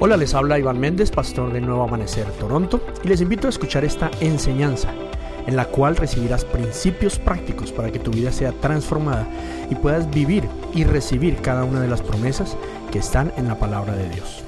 Hola, les habla Iván Méndez, pastor de Nuevo Amanecer Toronto, y les invito a escuchar esta enseñanza en la cual recibirás principios prácticos para que tu vida sea transformada y puedas vivir y recibir cada una de las promesas que están en la palabra de Dios.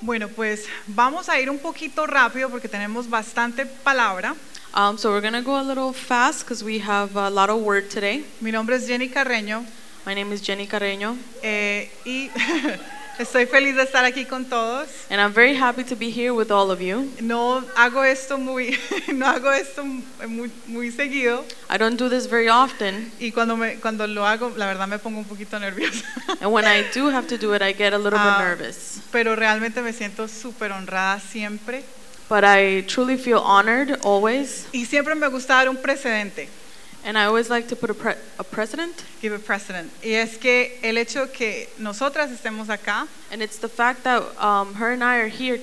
Bueno, pues vamos a ir un poquito rápido porque tenemos bastante palabra. Um, so we're gonna go a little fast because we have a lot of word today. Mi nombre es Jenny Carreño My name is Jenny Carreño, eh, y estoy feliz de estar aquí con todos. and I'm very happy to be here with all of you. No hago esto muy, no hago esto muy, muy seguido I don't do this very often, y cuando me, cuando lo hago, la verdad me pongo un poquito nerviosa. and when I do have to do it, I get a little Ah. bit nervous. Pero realmente me siento súper honrada siempre But I truly feel honored always, y siempre me gusta dar un precedente. And I always like to put a, pre- a precedent, Give a precedent. Y es que el hecho que nosotras estemos acá and it's the fact that um, her and I are here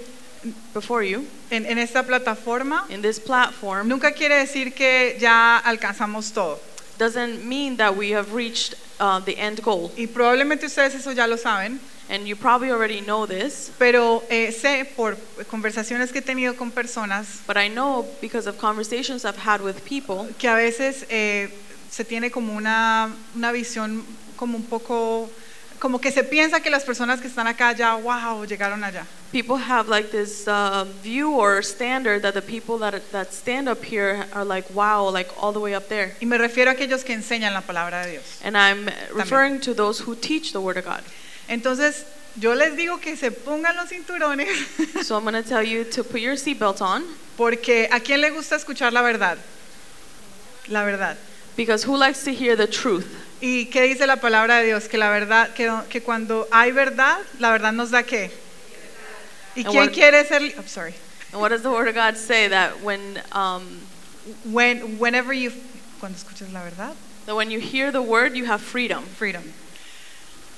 before you en, en esta plataforma in this platform nunca quiere decir que ya alcanzamos todo. doesn't mean that we have reached uh, the end goal. Y probablemente ustedes eso ya lo saben, And you probably already know this, pero eh, sé por conversaciones que he tenido con personas but I know because of conversations I've had with people que a veces eh, se tiene como una, una visión como un poco, como que se piensa que las personas que están acá ya, wow, llegaron allá. people have like this uh, view or standard that the people that, that stand up here are like wow like all the way up there Y me refiero a aquellos que enseñan la palabra de Dios. and i'm referring to those who teach the word of god Entonces, yo les digo que se pongan los cinturones so i'm going to tell you to put your seatbelt on porque a quién le gusta escuchar la verdad? La verdad. because who likes to hear the truth ¿Y qué dice la palabra de Dios? Que la verdad, que, que cuando hay verdad, la verdad nos da qué? ¿Y And quién what- quiere ser? I'm sorry. and what does the word of god say that when um, When, whenever you, cuando escuchas la verdad, that when you hear the word you have freedom freedom.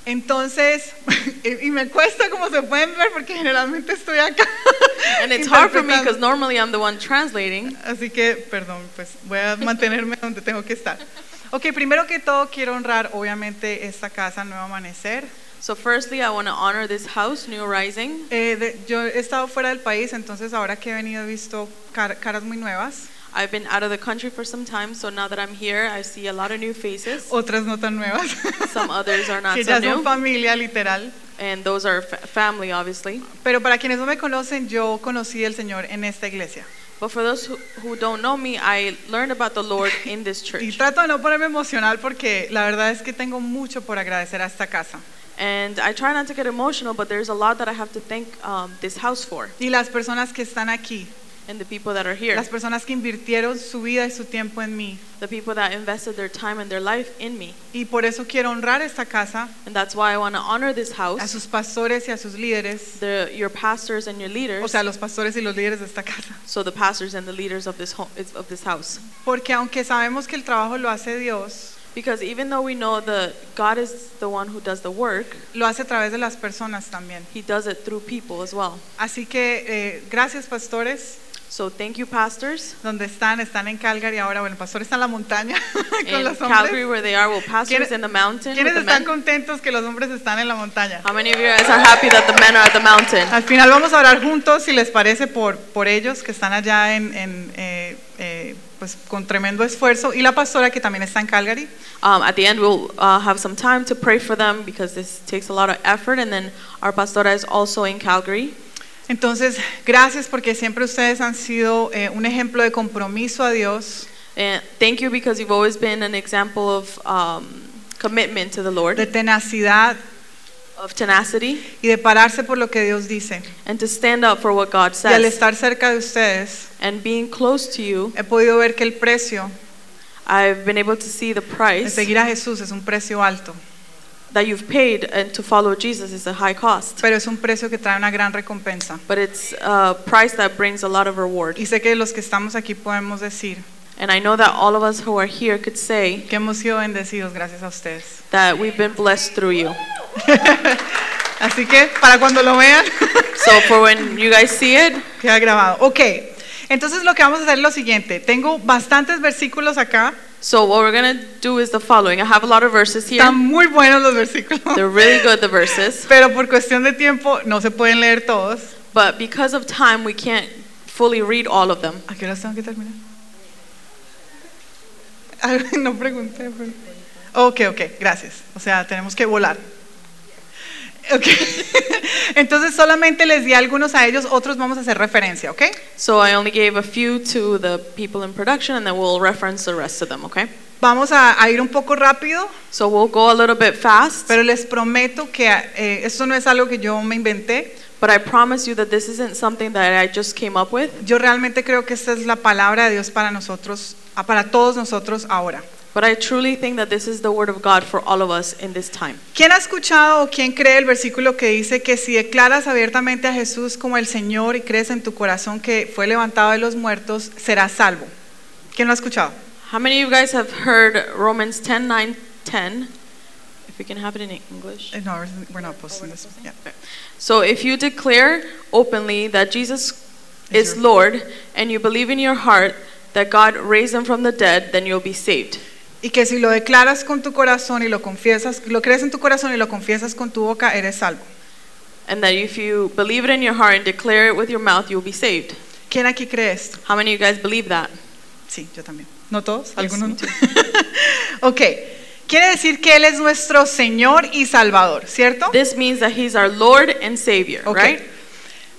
Entonces, y me cuesta como se pueden ver porque generalmente estoy acá. and it's hard for me because normally i'm the one translating Así que, perdón, pues voy a mantenerme donde tengo que estar. Ok, primero que todo quiero honrar obviamente esta casa Nuevo Amanecer. so firstly i want to honor this house new rising Eh, de- yo he estado fuera del país, entonces ahora que he venido he visto car- caras muy nuevas, I've been out of the country for some time, so now that I'm here, I see a lot of new faces. otras no tan nuevas, Some others are not que so ya son new, familia literal. and those are fa- family, obviously. Pero para quienes no me conocen, yo conocí al Señor en esta iglesia. But for those who, who don't know me, I learned about the Lord in this Y church. trato de no ponerme emocional porque la verdad es que tengo mucho por agradecer a esta casa. And I try not to get emotional, but there's a lot that I have to thank um, this house for, Y las personas que están aquí, and the people that are here, las personas que invirtieron su vida y su tiempo en mí. the people that invested their time and their life in me. Y por eso quiero honrar esta casa, And that's why I want to honor this a house, sus pastores y a sus líderes, the, your pastors and your o leaders, sea, los pastores y los líderes de esta casa. so the pastors and the leaders of this home, of this house. Porque aunque sabemos que el trabajo lo hace Dios, Because even though we know that God is the one who does the work, lo hace a través de las personas también. He does it through people as well. Así que eh, gracias pastores, So thank you, pastors. donde están, están en Calgary ahora, bueno, el pastor está en la montaña con In los Calgary, hombres. where they are, well, pastors ¿Quiénes- in the mountain with ¿Quiénes the están men. contentos que los hombres están en la montaña? How many of you guys are happy that the men are at the mountain? Al final vamos a orar juntos, si les parece, por, por ellos que están allá en, en, eh, eh, pues, con tremendo esfuerzo y la pastora que también está en Calgary. Um, at the end, we'll uh, have some time to pray for them because this takes a lot of effort. And then our pastora is also in Calgary. Entonces, gracias porque siempre ustedes han sido eh, un ejemplo de compromiso a Dios, And thank you because you've always been an example of um, commitment to the de Lord, tenacidad. Of tenacity, y de pararse por lo que Dios dice. and to stand up for what God Y al says. estar cerca de ustedes, And being close to you, he podido ver que el precio I've been able to see the de price seguir a Jesús es un precio alto, that you've paid and to follow Jesus is a high cost. pero es un precio que trae una gran recompensa. But it's a price that brings a lot of reward. Y sé que los que estamos aquí podemos decir And I know that all of us who are here could say que hemos sido bendecidos gracias a ustedes. that we've been blessed through you. Así que para cuando lo vean, So for when you guys see it, queda grabado. Ok, entonces lo que vamos a hacer es lo siguiente. Tengo bastantes versículos acá So what we're going to do is the following. I have a lot of verses here. Están muy buenos los versículos. They're really good, the verses. Pero por cuestión de tiempo no se pueden leer todos. But because of time, we can't fully read all of them. ¿A qué horas tengo que terminar? No pregunté. pero- Ok, ok, gracias. O sea, tenemos que volar. Ok. Entonces solamente les di algunos a ellos, otros vamos a hacer referencia, ¿ok? So I only gave a few to the people in production, and then we'll reference the rest of them, okay? Vamos a, a ir un poco rápido, So we'll go a little bit fast, pero les prometo que eh, esto no es algo que yo me inventé. but I promise you that this isn't something that I just came up with. Yo realmente creo que esta es la palabra de Dios para nosotros, ah, para todos nosotros ahora. But I truly think that this is the word of God for all of us in this time. ¿Quién ha escuchado o quién cree el versículo que dice que si declaras abiertamente a Jesús como el Señor y crees en tu corazón que fue levantado de los muertos, serás salvo? ¿Quién lo ha escuchado? How many of you guys have heard Romans 10 9 10? If we can have it in English. Eh, No, we're not posting this. Yeah. So if you declare openly that Jesus Is is Lord and you believe in your heart that God raised him from the dead, then you'll be saved. Y que si lo declaras con tu corazón y lo confiesas, lo crees en tu corazón y lo confiesas con tu boca, eres salvo. And that if you believe it in your heart and declare it with your mouth, you'll be saved. ¿Quién aquí cree esto? How many of you guys believe that? Sí, yo también. ¿No todos? Yes, ¿Algunos? me no? ok. Quiere decir que Él es nuestro Señor y Salvador, ¿cierto? This means that he's our Lord and Savior, Ok. right?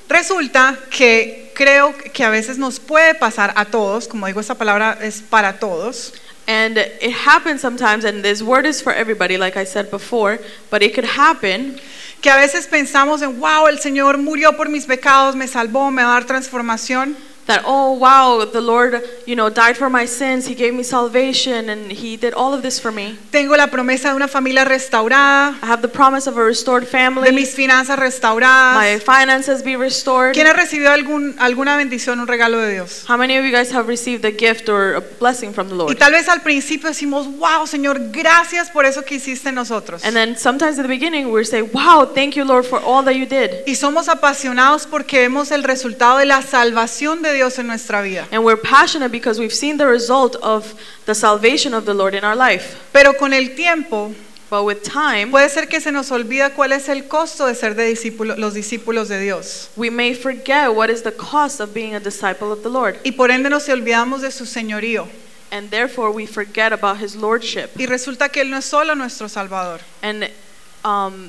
Resulta que creo que a veces nos puede pasar a todos, como digo, esta palabra es para todos, And it happens sometimes, and this word is for everybody, like I said before, but it could happen que a veces pensamos en, wow, el Señor murió por mis pecados, me salvó, me va a dar transformación. That, oh, wow, the Lord, you know, died for my sins, He gave me salvation, and He did all of this for me. Tengo la promesa de una familia restaurada, I have the promise of a restored de family, mis finanzas my restauradas. finances be restored. ¿Quién ha recibido algún, alguna bendición, un regalo de Dios? How many of you guys have received a gift or a blessing from the Y Lord? tal vez al principio decimos, wow, Señor, gracias por eso que hiciste en nosotros. And then sometimes at the beginning we say, wow, thank you, Lord, for all that you did. Y somos apasionados porque vemos el resultado de la salvación de Dios en nuestra vida. And we're passionate because we've seen the result of the salvation of the Lord in our life. Pero con el tiempo But with time, puede ser que se nos olvida cuál es el costo de ser de discípulo- los discípulos de Dios. we may forget what is the cost of being a disciple of the Lord. Y por ende nos olvidamos de su señorío. And therefore we forget about his lordship. Y resulta que Él no es solo nuestro Salvador, And um,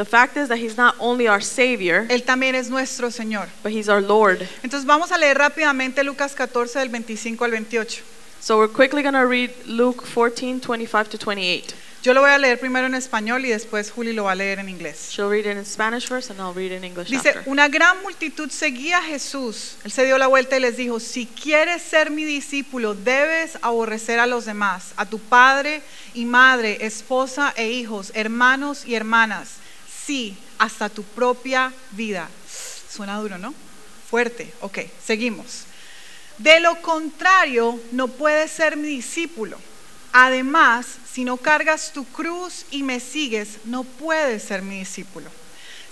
the fact is that he's not only our Savior, Él también es nuestro Señor. but he's our Lord. Entonces vamos a leer rápidamente Lucas 14 del 25 al 28. So we're quickly going to read Luke 14, 25 to 28. Yo lo voy a leer primero en español y después Juli lo va a leer en inglés. She'll read it in Spanish first and I'll read it in English Dice, after. una gran multitud seguía a Jesús. Él se dio la vuelta y les dijo, si quieres ser mi discípulo, debes aborrecer a los demás, a tu padre y madre, esposa e hijos, hermanos y hermanas. Sí, hasta tu propia vida. Suena duro, ¿no? Fuerte. Ok, seguimos. De lo contrario, no puedes ser mi discípulo. Además, si no cargas tu cruz y me sigues, no puedes ser mi discípulo.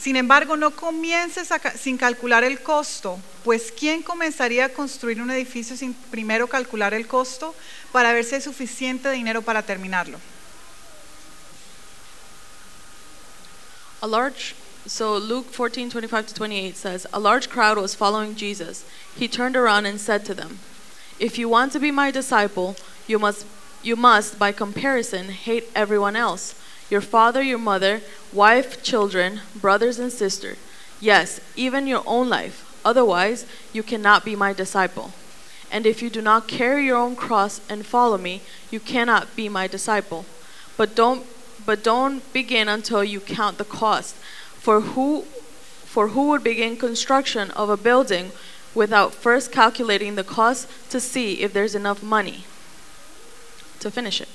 Sin embargo, no comiences sin calcular el costo, pues ¿quién comenzaría a construir un edificio sin primero calcular el costo para ver si hay suficiente dinero para terminarlo? A large, so Luke 14, 25 to 28 says, A large crowd was following Jesus. He turned around and said to them, If you want to be my disciple, you must, you must, by comparison, hate everyone else your father, your mother, wife, children, brothers, and sisters. Yes, even your own life. Otherwise, you cannot be my disciple. And if you do not carry your own cross and follow me, you cannot be my disciple. But don't but don't begin until you count the cost. For who for who would begin construction of a building without first calculating the cost to see if there's enough money to finish it?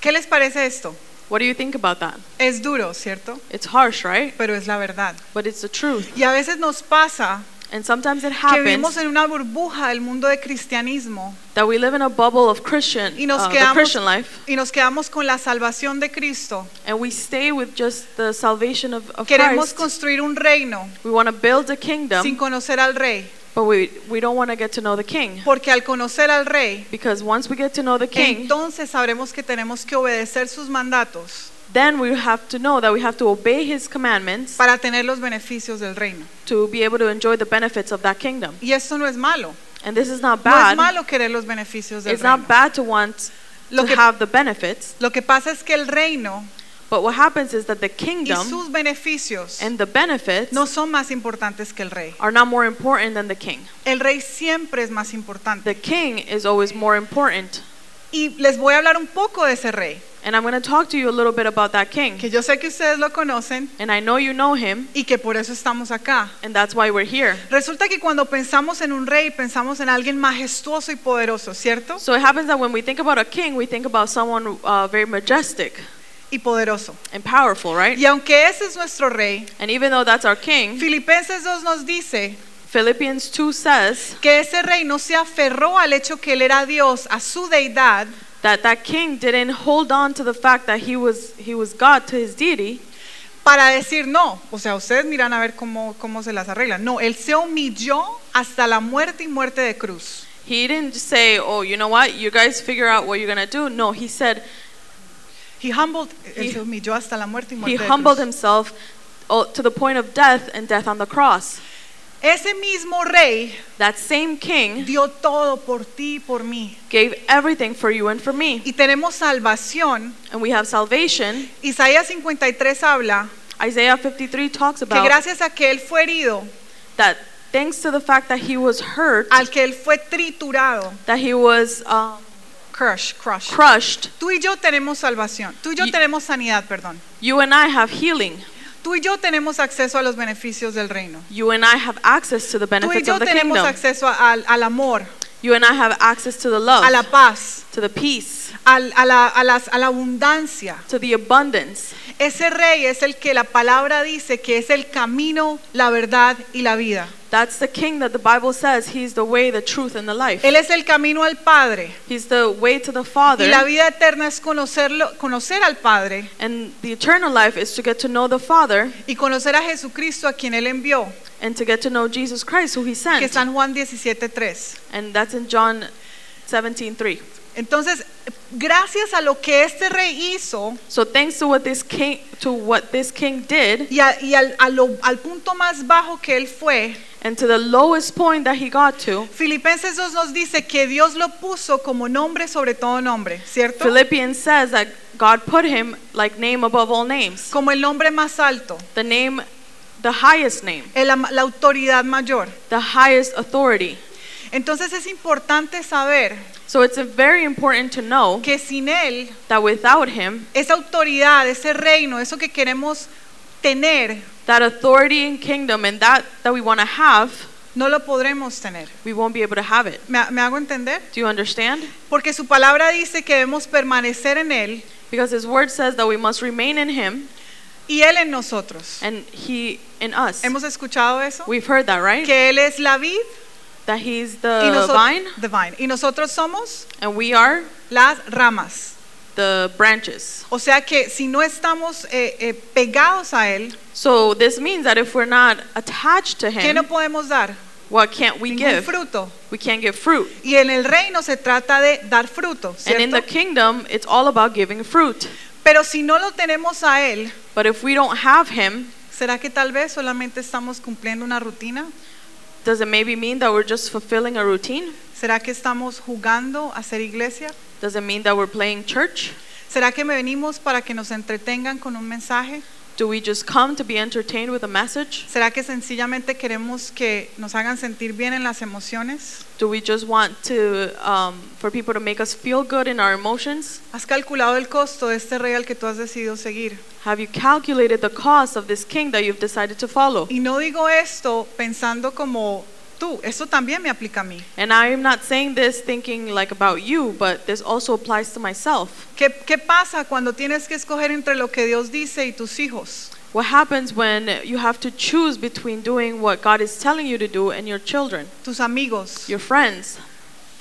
¿Qué les parece esto? What do you think about that? Es duro, ¿cierto? It's harsh, right? Pero es la verdad. But it's the truth. Y a veces nos pasa And sometimes it que vivimos happens en una burbuja del mundo de cristianismo that we live in a bubble of Christian, y nos, uh, the quedamos, Christian life, y nos quedamos con la salvación de Cristo. and we stay with just the salvation of, of Queremos Christ. construir un reino We want to build a sin kingdom conocer al rey. But we, we don't want to get to know the king. Porque al conocer al rey, Because once we get to know the king, entonces sabremos que tenemos que obedecer sus mandatos then we have to know that we have to obey his commandments para tener los beneficios del reino. to be able to enjoy the benefits of that kingdom. Y esto no es malo. And this is not No es bad. malo querer los beneficios del It's reino. not bad to want Lo to que- have the benefits. Lo que pasa es que el reino But what happens is that the y kingdom sus beneficios and the benefits no son más importantes que el rey. are not more important than the king. El rey siempre es más importante. The king is always more important. Y les voy a hablar un poco de ese rey, And I'm going to talk to you a little bit about that king. que yo sé que ustedes lo conocen And I know you know him, y que por eso estamos acá. and that's why we're here. Resulta que cuando pensamos en un rey, pensamos en alguien majestuoso y poderoso, ¿cierto? So it happens that when we think about a king, we think about someone uh, very majestic Y poderoso. and powerful, right? Y aunque ese es nuestro rey, And even though that's our king, Filipenses 2 nos dice Philippians 2 says que ese rey no se aferró al hecho que él era Dios, a su deidad, that that king didn't hold on to the fact that he was he was God to his deity para decir no. O sea, ustedes miran a ver cómo, cómo se las arreglan. No, él se humilló hasta la muerte y muerte de cruz. He didn't say, "Oh, you know what? You guys figure out what you're gonna do." No, he said He humbled, él He- se humilló hasta la muerte y he muerte de humbled cruz. himself oh, to the point of death and death on the cross. Ese mismo rey That same king dio todo por ti y por mí. gave everything for you and for me, Y tenemos salvación. and we have salvation. Isaías 53 habla Isaiah 53 talks que about gracias a que él fue herido, that thanks to the fact that he was hurt, al que él fue triturado, that he was um, crush, crush. crushed, Tú y yo tenemos salvación. Tú y yo tenemos sanidad, perdón. you and I have healing. Tú y yo tenemos acceso a los beneficios del reino. You and I have access to the Tú y benefits yo of the tenemos kingdom. acceso a- al, al amor, You and I have access to the love, a la paz, to the peace, al- a, la, a las- a la abundancia. to the abundance. Ese rey es el que la palabra dice que es el camino, la verdad y la vida. That's the king that the Bible says he's the way, the truth, and the life. Él es el camino al Padre. He's the way to the Y Father. la vida eterna es conocerlo, conocer al Padre And the eternal life is to get to know the Father y conocer a Jesucristo a quien Él envió, and to get to know Jesus Christ, who he que sent. San Juan 17.3. And that's in John 17:3. Entonces, gracias a lo que este rey hizo So thanks to what this king to what this king did y, a- y al, a lo- al punto más bajo que él fue, and to the lowest point that he got to, Filipenses 2 nos dice que Dios lo puso como nombre sobre todo nombre, ¿cierto? Philippians says that God put him like name above all names. Como el nombre más alto, The name the highest name, el la autoridad mayor. the highest authority. Entonces es importante saber So it's very important to know que sin él, that without him, esa autoridad, ese reino, eso que queremos tener, that authority and kingdom and that that we want to have, no lo podremos tener. we won't be able to have it. ¿Me, me hago entender? Do you understand? Porque su palabra dice que debemos permanecer en él Because his word says that we must remain in him y él en nosotros. and he in us. ¿Hemos escuchado eso? We've heard that, right? Que él es la vid That he's the vine the vine, y nosotros somos and we are las ramas. the branches. O sea que si no estamos eh, eh, pegados a él, So this means that if we're not attached to him, ¿qué no podemos dar? what can't we Ningún give? fruto. We can't give fruit. Y en el reino se trata de dar fruto, And in the kingdom, it's all about giving fruit. Pero si no lo tenemos a él, But if we don't have him, ¿será que tal vez solamente estamos cumpliendo una rutina? Does it maybe mean that we're just fulfilling a routine? ¿Será que estamos jugando a ser iglesia? Does it mean that we're playing church? ¿Será que me venimos para que nos entretengan con un mensaje? Do we just come to be entertained with a message? ¿Será que sencillamente queremos que nos hagan sentir bien en las emociones? Do we just want to um, for people to make us feel good in our emotions? ¿Has calculado el costo de este rey al que tú has decidido seguir? Have you calculated the cost of this king that you've decided to follow? Y no digo esto pensando como tú, esto también me aplica a mí. And I am not saying this thinking like about you, but this also applies to myself. ¿Qué, ¿Qué pasa cuando tienes que escoger entre lo que Dios dice y tus hijos? What happens when you have to choose between doing what God is telling you to do and your children, Tus amigos, your friends,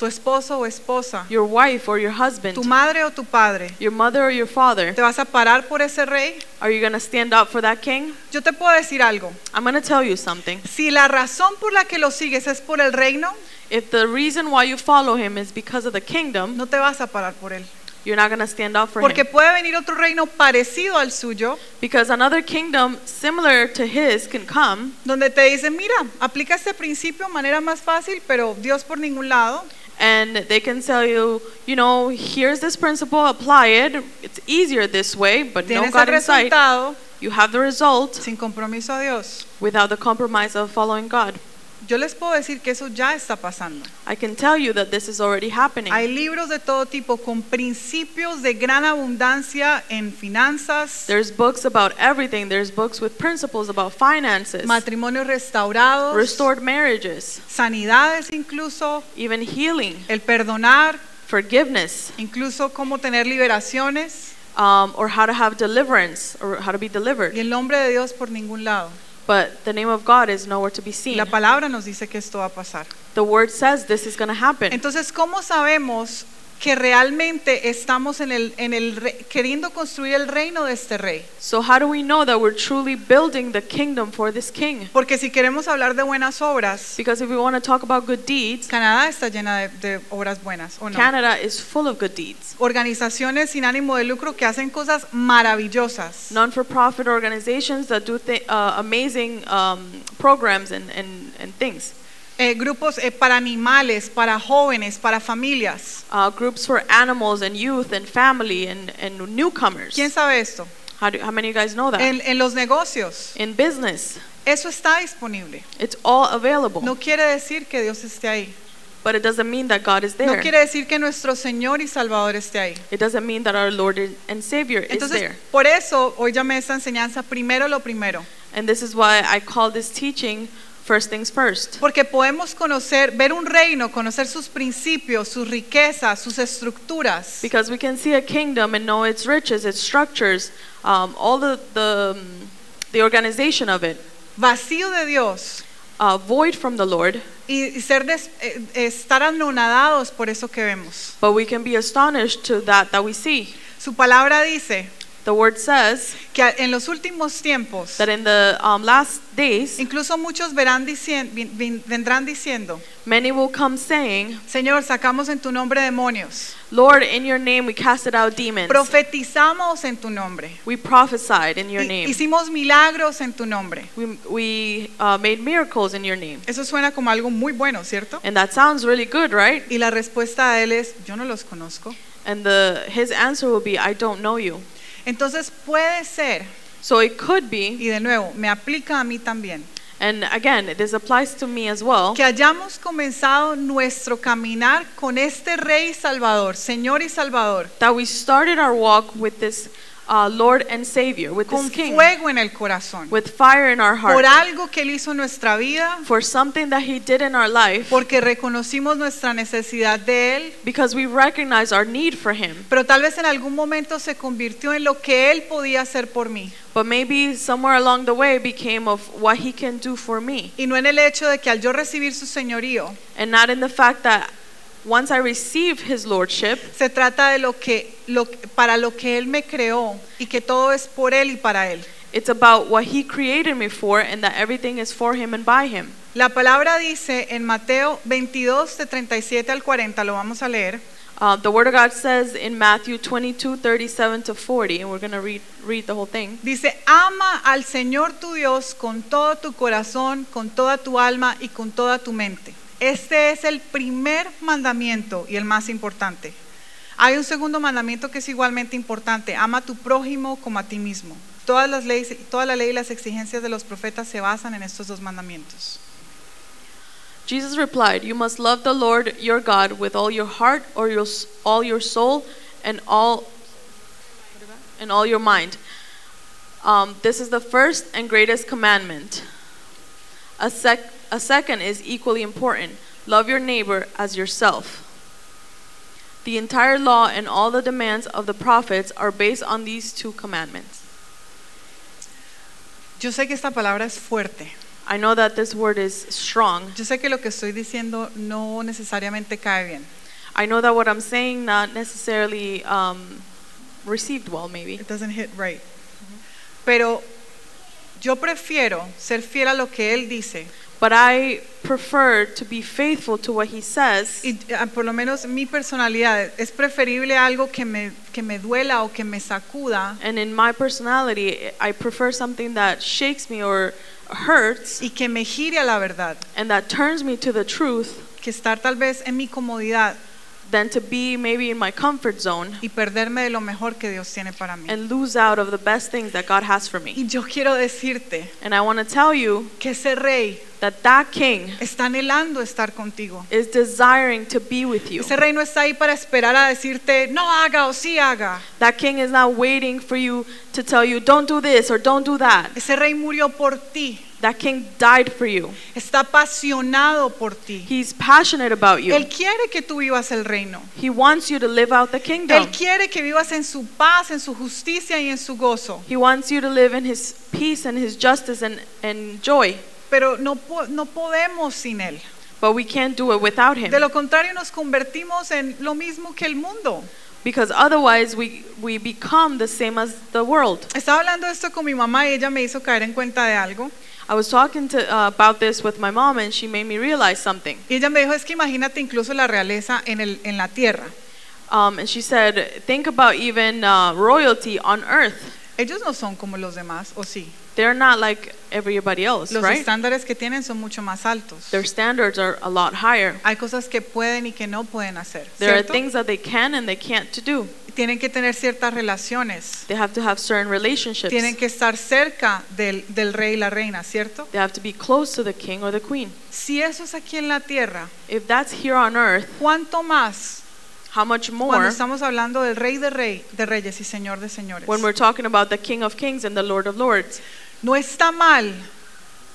tu esposo o esposa, your wife or your husband, tu madre o tu padre, your mother or your father, ¿te vas a parar por ese rey? are you going to stand up for that king? Yo te puedo decir algo. I'm going to tell you something. Si la razón por la que lo sigues es por el reino, If the reason why you follow him is because of the kingdom, no te vas a parar por él. you're not going to stand up for Porque him. puede venir otro reino parecido al suyo, Because another kingdom similar to his can come donde te dicen, mira, aplica este principio de manera más fácil, pero Dios por ningún lado. And they can tell you, you know, here's this principle, apply it. It's easier this way, but no God in sight. You have the result sin compromiso a Dios. without the compromise of following God. Yo les puedo decir que eso ya está pasando. I can tell you that this is already happening. Hay libros de todo tipo con principios de gran abundancia en finanzas, There's books about everything. There's books with principles about finances, matrimonios restaurados, restored marriages, sanidades incluso, even healing, el perdonar, forgiveness, incluso cómo tener liberaciones um, or how to have deliverance or how to be delivered. y el nombre de Dios por ningún lado. But the name of God is nowhere to be seen. la palabra nos dice que esto va a pasar. The word says this is going to happen. Entonces, ¿cómo sabemos que realmente estamos en el, en el queriendo construir el reino de este rey? So how do we know that we're truly building the kingdom for this king? Porque si queremos hablar de buenas obras, Because if we want to talk about good deeds, Canadá está llena de, de obras buenas, ¿o no? Canada is full of good deeds. Organizaciones sin ánimo de lucro que hacen cosas maravillosas. Non-for-profit organizations that do uh, amazing um, programs and, and, and things. Eh, grupos eh, para animales, para jóvenes, para familias. Uh, groups for animals and youth and family and, and newcomers. ¿Quién sabe esto? How, do, how many of you guys know that? En, en los negocios, In business, eso está disponible. it's all available. No quiere decir que Dios esté ahí. But it doesn't mean that God is No there. quiere decir que nuestro Señor y Salvador esté ahí. It doesn't mean that our Lord is- and Savior is Entonces, there. por eso hoy llamé esta enseñanza primero lo primero. And this is why I call this teaching first things first. Porque podemos conocer, ver un reino, conocer sus principios, sus riquezas, sus estructuras. Because we can see a kingdom and know its riches, its structures, um, all the, the, um, the organization of it, Vacío de Dios uh, void from the Lord. y, ser des- eh, estar anonadados por eso que vemos. But we can be astonished to that that we see. Su palabra dice The word says que en los últimos tiempos, that in the um, last days, incluso muchos verán dicien- vendrán diciendo, many will come saying, Señor, sacamos en tu nombre demonios, Lord, in your name we casted out demons. profetizamos en tu nombre, We prophesied in your name. hicimos milagros en tu nombre. We, we uh, made miracles in your name. Eso suena como algo muy bueno, ¿cierto? And that sounds really good, right? Y la respuesta de él es, yo no los conozco. And the, his answer will be, I don't know you. Entonces puede ser, So it could be, y de nuevo, me aplica a mí también, and again, this applies to me as well, que hayamos comenzado nuestro caminar con este Rey Salvador, Señor y Salvador, that we started our walk with this uh, Lord and Savior, with con this King, fuego en el corazón, with fire in our por heart, algo que Él hizo en nuestra vida, for something that He did in our life, porque reconocimos nuestra necesidad de Él, because we recognize our need for Him. pero tal vez en algún momento se convirtió en lo que Él podía hacer por mí, But maybe somewhere along the way became of what He can do for me, y no en el hecho de que al yo recibir su señorío, and not in the fact that once I receive His Lordship, se trata de lo que, lo, para lo que Él me creó y que todo es por Él y para Él. it's about what He created me for, and that everything is for Him and by Him. La palabra dice en Mateo 22 de 37 al 40, lo vamos a leer. Uh, the Word of God says in Matthew 22, 37 to 40, and we're going to read, read the whole thing. Dice, ama al Señor tu Dios con todo tu corazón, con toda tu alma y con toda tu mente. Este es el primer mandamiento y el más importante. Hay un segundo mandamiento que es igualmente importante, ama a tu prójimo como a ti mismo. Todas las leyes, toda la ley y las exigencias de los profetas se basan en estos dos mandamientos. Jesus replied, You must love the Lord your God with all your heart, or all your soul, and all, and all your mind. Um, this is the first and greatest commandment. A, sec- a second is equally important love your neighbor as yourself. The entire law and all the demands of the prophets are based on these two commandments. Yo sé que esta palabra es fuerte, I know that this word is strong. Yo sé que lo que estoy diciendo no necesariamente cae bien. I know that what I'm saying not necessarily um, received well, maybe. It doesn't hit right. Pero yo prefiero ser fiel a lo que él dice But I prefer to be faithful to what he says. y ah, por lo menos mi personalidad es preferible algo que me, que me duela o que me sacuda And in my personality, I prefer something that shakes me or hurts y que me gire a la verdad. and that turns me to the truth. Que estar tal vez en mi comodidad than to be maybe in my comfort zone y perderme de lo mejor que Dios tiene para mí. and lose out of the best things that God has for me. Y yo quiero decirte And I want to tell you que ese rey that that king está anhelando estar contigo. is desiring to be with you. Ese rey no está ahí para esperar a decirte no haga o sí haga. That king is not waiting for you to tell you, don't do this or don't do that. Ese rey murió por ti. That king died for you. Está apasionado por ti. He's passionate about you. Él quiere que tú vivas el reino. He wants you to live out the Él kingdom. quiere que vivas en su paz, en su justicia y en su gozo. He wants you to live in his peace and his justice and, and joy. Pero no, po- no podemos sin Él. But we can't do it without him. De lo contrario nos convertimos en lo mismo que el mundo. Because otherwise we, we become the same as the world. Estaba hablando esto con mi mamá y ella me hizo caer en cuenta de algo. I was talking to, uh, about this with my mom and she made me realize something. Y ella me dijo, es que imagínate incluso la realeza en, el, en la tierra. Um, and she said, think about even uh, royalty on earth. Ellos no son como los demás, ¿o sí? They're not like everybody else, Los right? estándares que tienen son mucho más altos. Their standards are a lot higher. Hay cosas que pueden y que no pueden hacer. There are ¿cierto? things that they can and they can't to do. Tienen que tener ciertas relaciones. They have to have certain relationships. Tienen que estar cerca del, del rey y la reina, ¿cierto? They have to be close to the king or the queen. Si eso es aquí en la tierra, If that's here on earth, ¿cuánto más how much cuando more estamos hablando del rey de, rey de reyes y señor de señores? when we're talking about the king of kings and the lord of lords? No está mal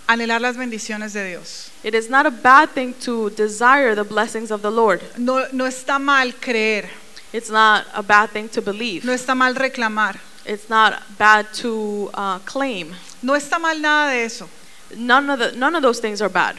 anhelar las bendiciones de Dios. It is not a bad thing to desire the blessings of the Lord. No, no está mal creer. It's not a bad thing to believe. No está mal reclamar. It's not bad to uh, claim. No está mal nada de eso. None of, the, none of those things are bad.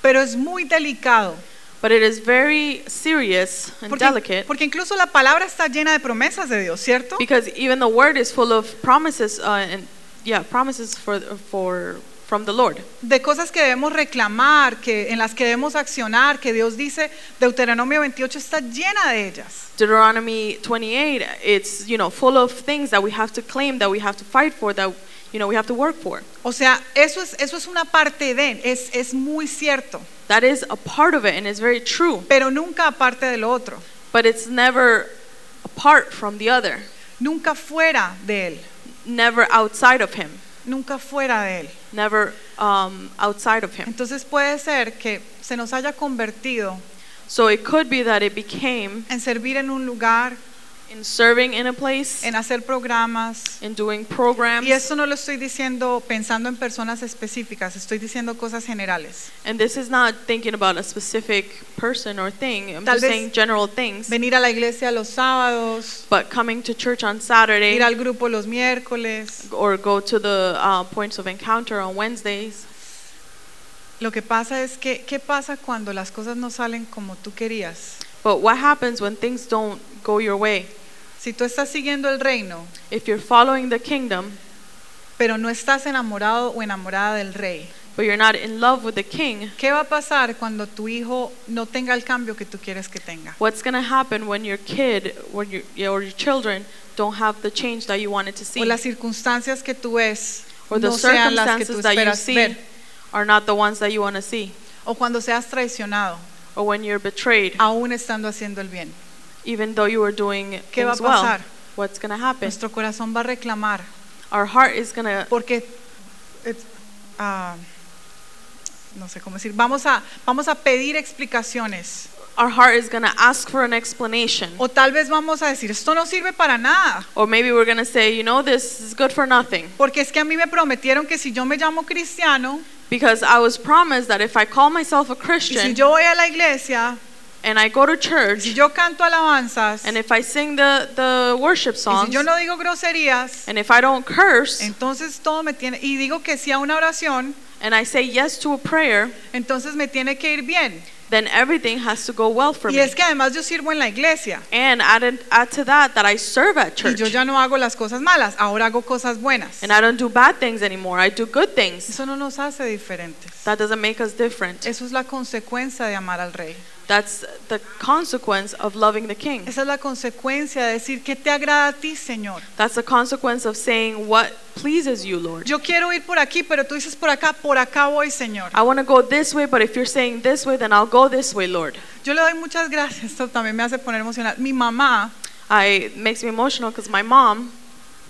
Pero es muy delicado. But it is very serious and Porque, delicate porque incluso la palabra está llena de promesas de Dios, ¿cierto? because even the word is full of promises uh, and yeah, promises for for from the Lord. De cosas que debemos reclamar, que, en las que debemos accionar, que Dios dice, Deuteronomio 28 está llena de ellas. Deuteronomy 28, it's you know full of things that we have to claim, that we have to fight for, that you know we have to work for. O sea, eso es, eso es una parte de, es, es muy cierto, That is a part of it, and it's very true. pero nunca aparte de lo otro, But it's never apart from the other, nunca fuera de Él, never outside of Him, nunca fuera de Él. never um, outside of Him. Entonces puede ser que se nos haya convertido So it could be that it became en servir en un lugar, in serving in a place, en hacer programas. in doing programs. Y esto no lo estoy diciendo pensando en personas específicas, estoy diciendo cosas generales. And this is not thinking about a specific person or thing. I'm Tal just vez saying general things. Venir a la iglesia los sábados, But coming to church on Saturday ir al grupo los miércoles. or go to the uh, points of encounter on Wednesdays. Lo que pasa es que, ¿qué pasa cuando las cosas no salen como tú querías? But what happens when things don't go your way? Si tú estás siguiendo el reino, If you're following the kingdom, pero no estás enamorado o enamorada del rey, but you're not in love with the king, ¿qué va a pasar cuando tu hijo no tenga el cambio que tú quieres que tenga? what's going to happen when your kid when your, or your children don't have the change that you wanted to O see? las circunstancias que tú ves Or the no sean las que tú circumstances that you esperas see ver. are not the ones that you want to see. O cuando seas traicionado, Or when you're betrayed, aún estando haciendo el bien. Even though you were doing ¿Qué va a things well, pasar? what's going to happen? Nuestro corazón va a reclamar. Our heart is going to Porque, it's, ah, no sé cómo decir, vamos a, vamos a pedir explicaciones. our heart is going to ask for an explanation. O tal vez vamos a decir, esto no sirve para nada. Or maybe we're going to say, you know, this is good for nothing. Porque es que a mí me prometieron que si yo me llamo cristiano Because I was promised that if I call myself a y si Christian yo voy a la iglesia, and I go to y si church yo canto alabanzas, and if I sing the, the worship y songs si yo no digo groserías, and if I don't curse entonces todo me tiene... Y digo que sí a una oración and I say yes to a prayer, entonces me tiene que ir bien. then everything has to go well for Y me. es que además yo sirvo en la iglesia. And add, add to that that I serve at Y church. yo ya no hago las cosas malas, ahora hago cosas buenas. And I don't do bad things anymore. I do good things. Eso no nos hace diferentes. That doesn't make us different. Eso es la consecuencia de amar al rey. That's the consequence of loving the king. Esa es la consecuencia de decir, ¿qué te agrada a ti, Señor? That's the consequence of saying what pleases you, Lord. Yo quiero ir por aquí, pero tú dices por acá, por acá voy, Señor. I want to go this way, but if you're saying this way, then I'll go this way, Lord. Yo le doy muchas gracias, esto también me hace poner emocional. Mi mamá I it makes me emotional because my mom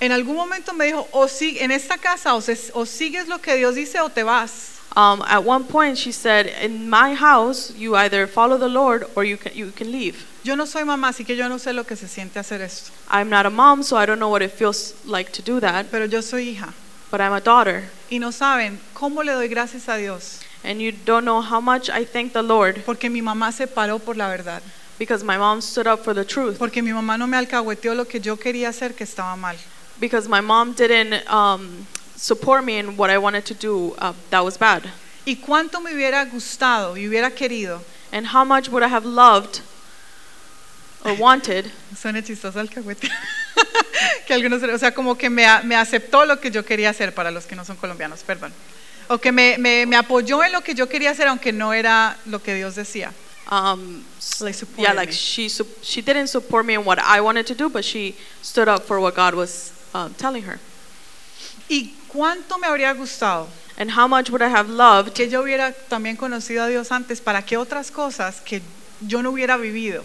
en algún momento me dijo, o si, en esta casa o, se- o sigues lo que Dios dice o te vas. Um, at one point she said, "In my house, you either follow the Lord or you can you can leave." Yo no soy mamá, así que yo no sé lo que se siente hacer esto, I'm not a mom, so I don't know what it feels like to do that, pero yo soy hija. but I'm a daughter, Y no saben cómo le doy gracias a Dios, and you don't know how much I thank the Lord porque mi mamá se paró por la verdad, because my mom stood up for the truth. porque mi mamá no me alcahueteó lo que yo quería hacer que estaba mal. because my mom didn't um, support me in what I wanted to do uh, that was bad. Y cuánto me hubiera gustado y hubiera querido, And how much would I have loved or wanted suena chistoso alcahuete, que algunos, o sea, como que me, me aceptó lo que yo quería hacer para los que no son colombianos, perdón. O que me, me, me apoyó en lo que yo quería hacer, aunque no era lo que Dios decía. um, Like yeah, like me. she she didn't support me in what I wanted to do, but she stood up for what God was um, telling her. Y cuánto me habría gustado And how much would I have loved que yo hubiera también conocido a Dios antes para que otras cosas que yo no hubiera vivido,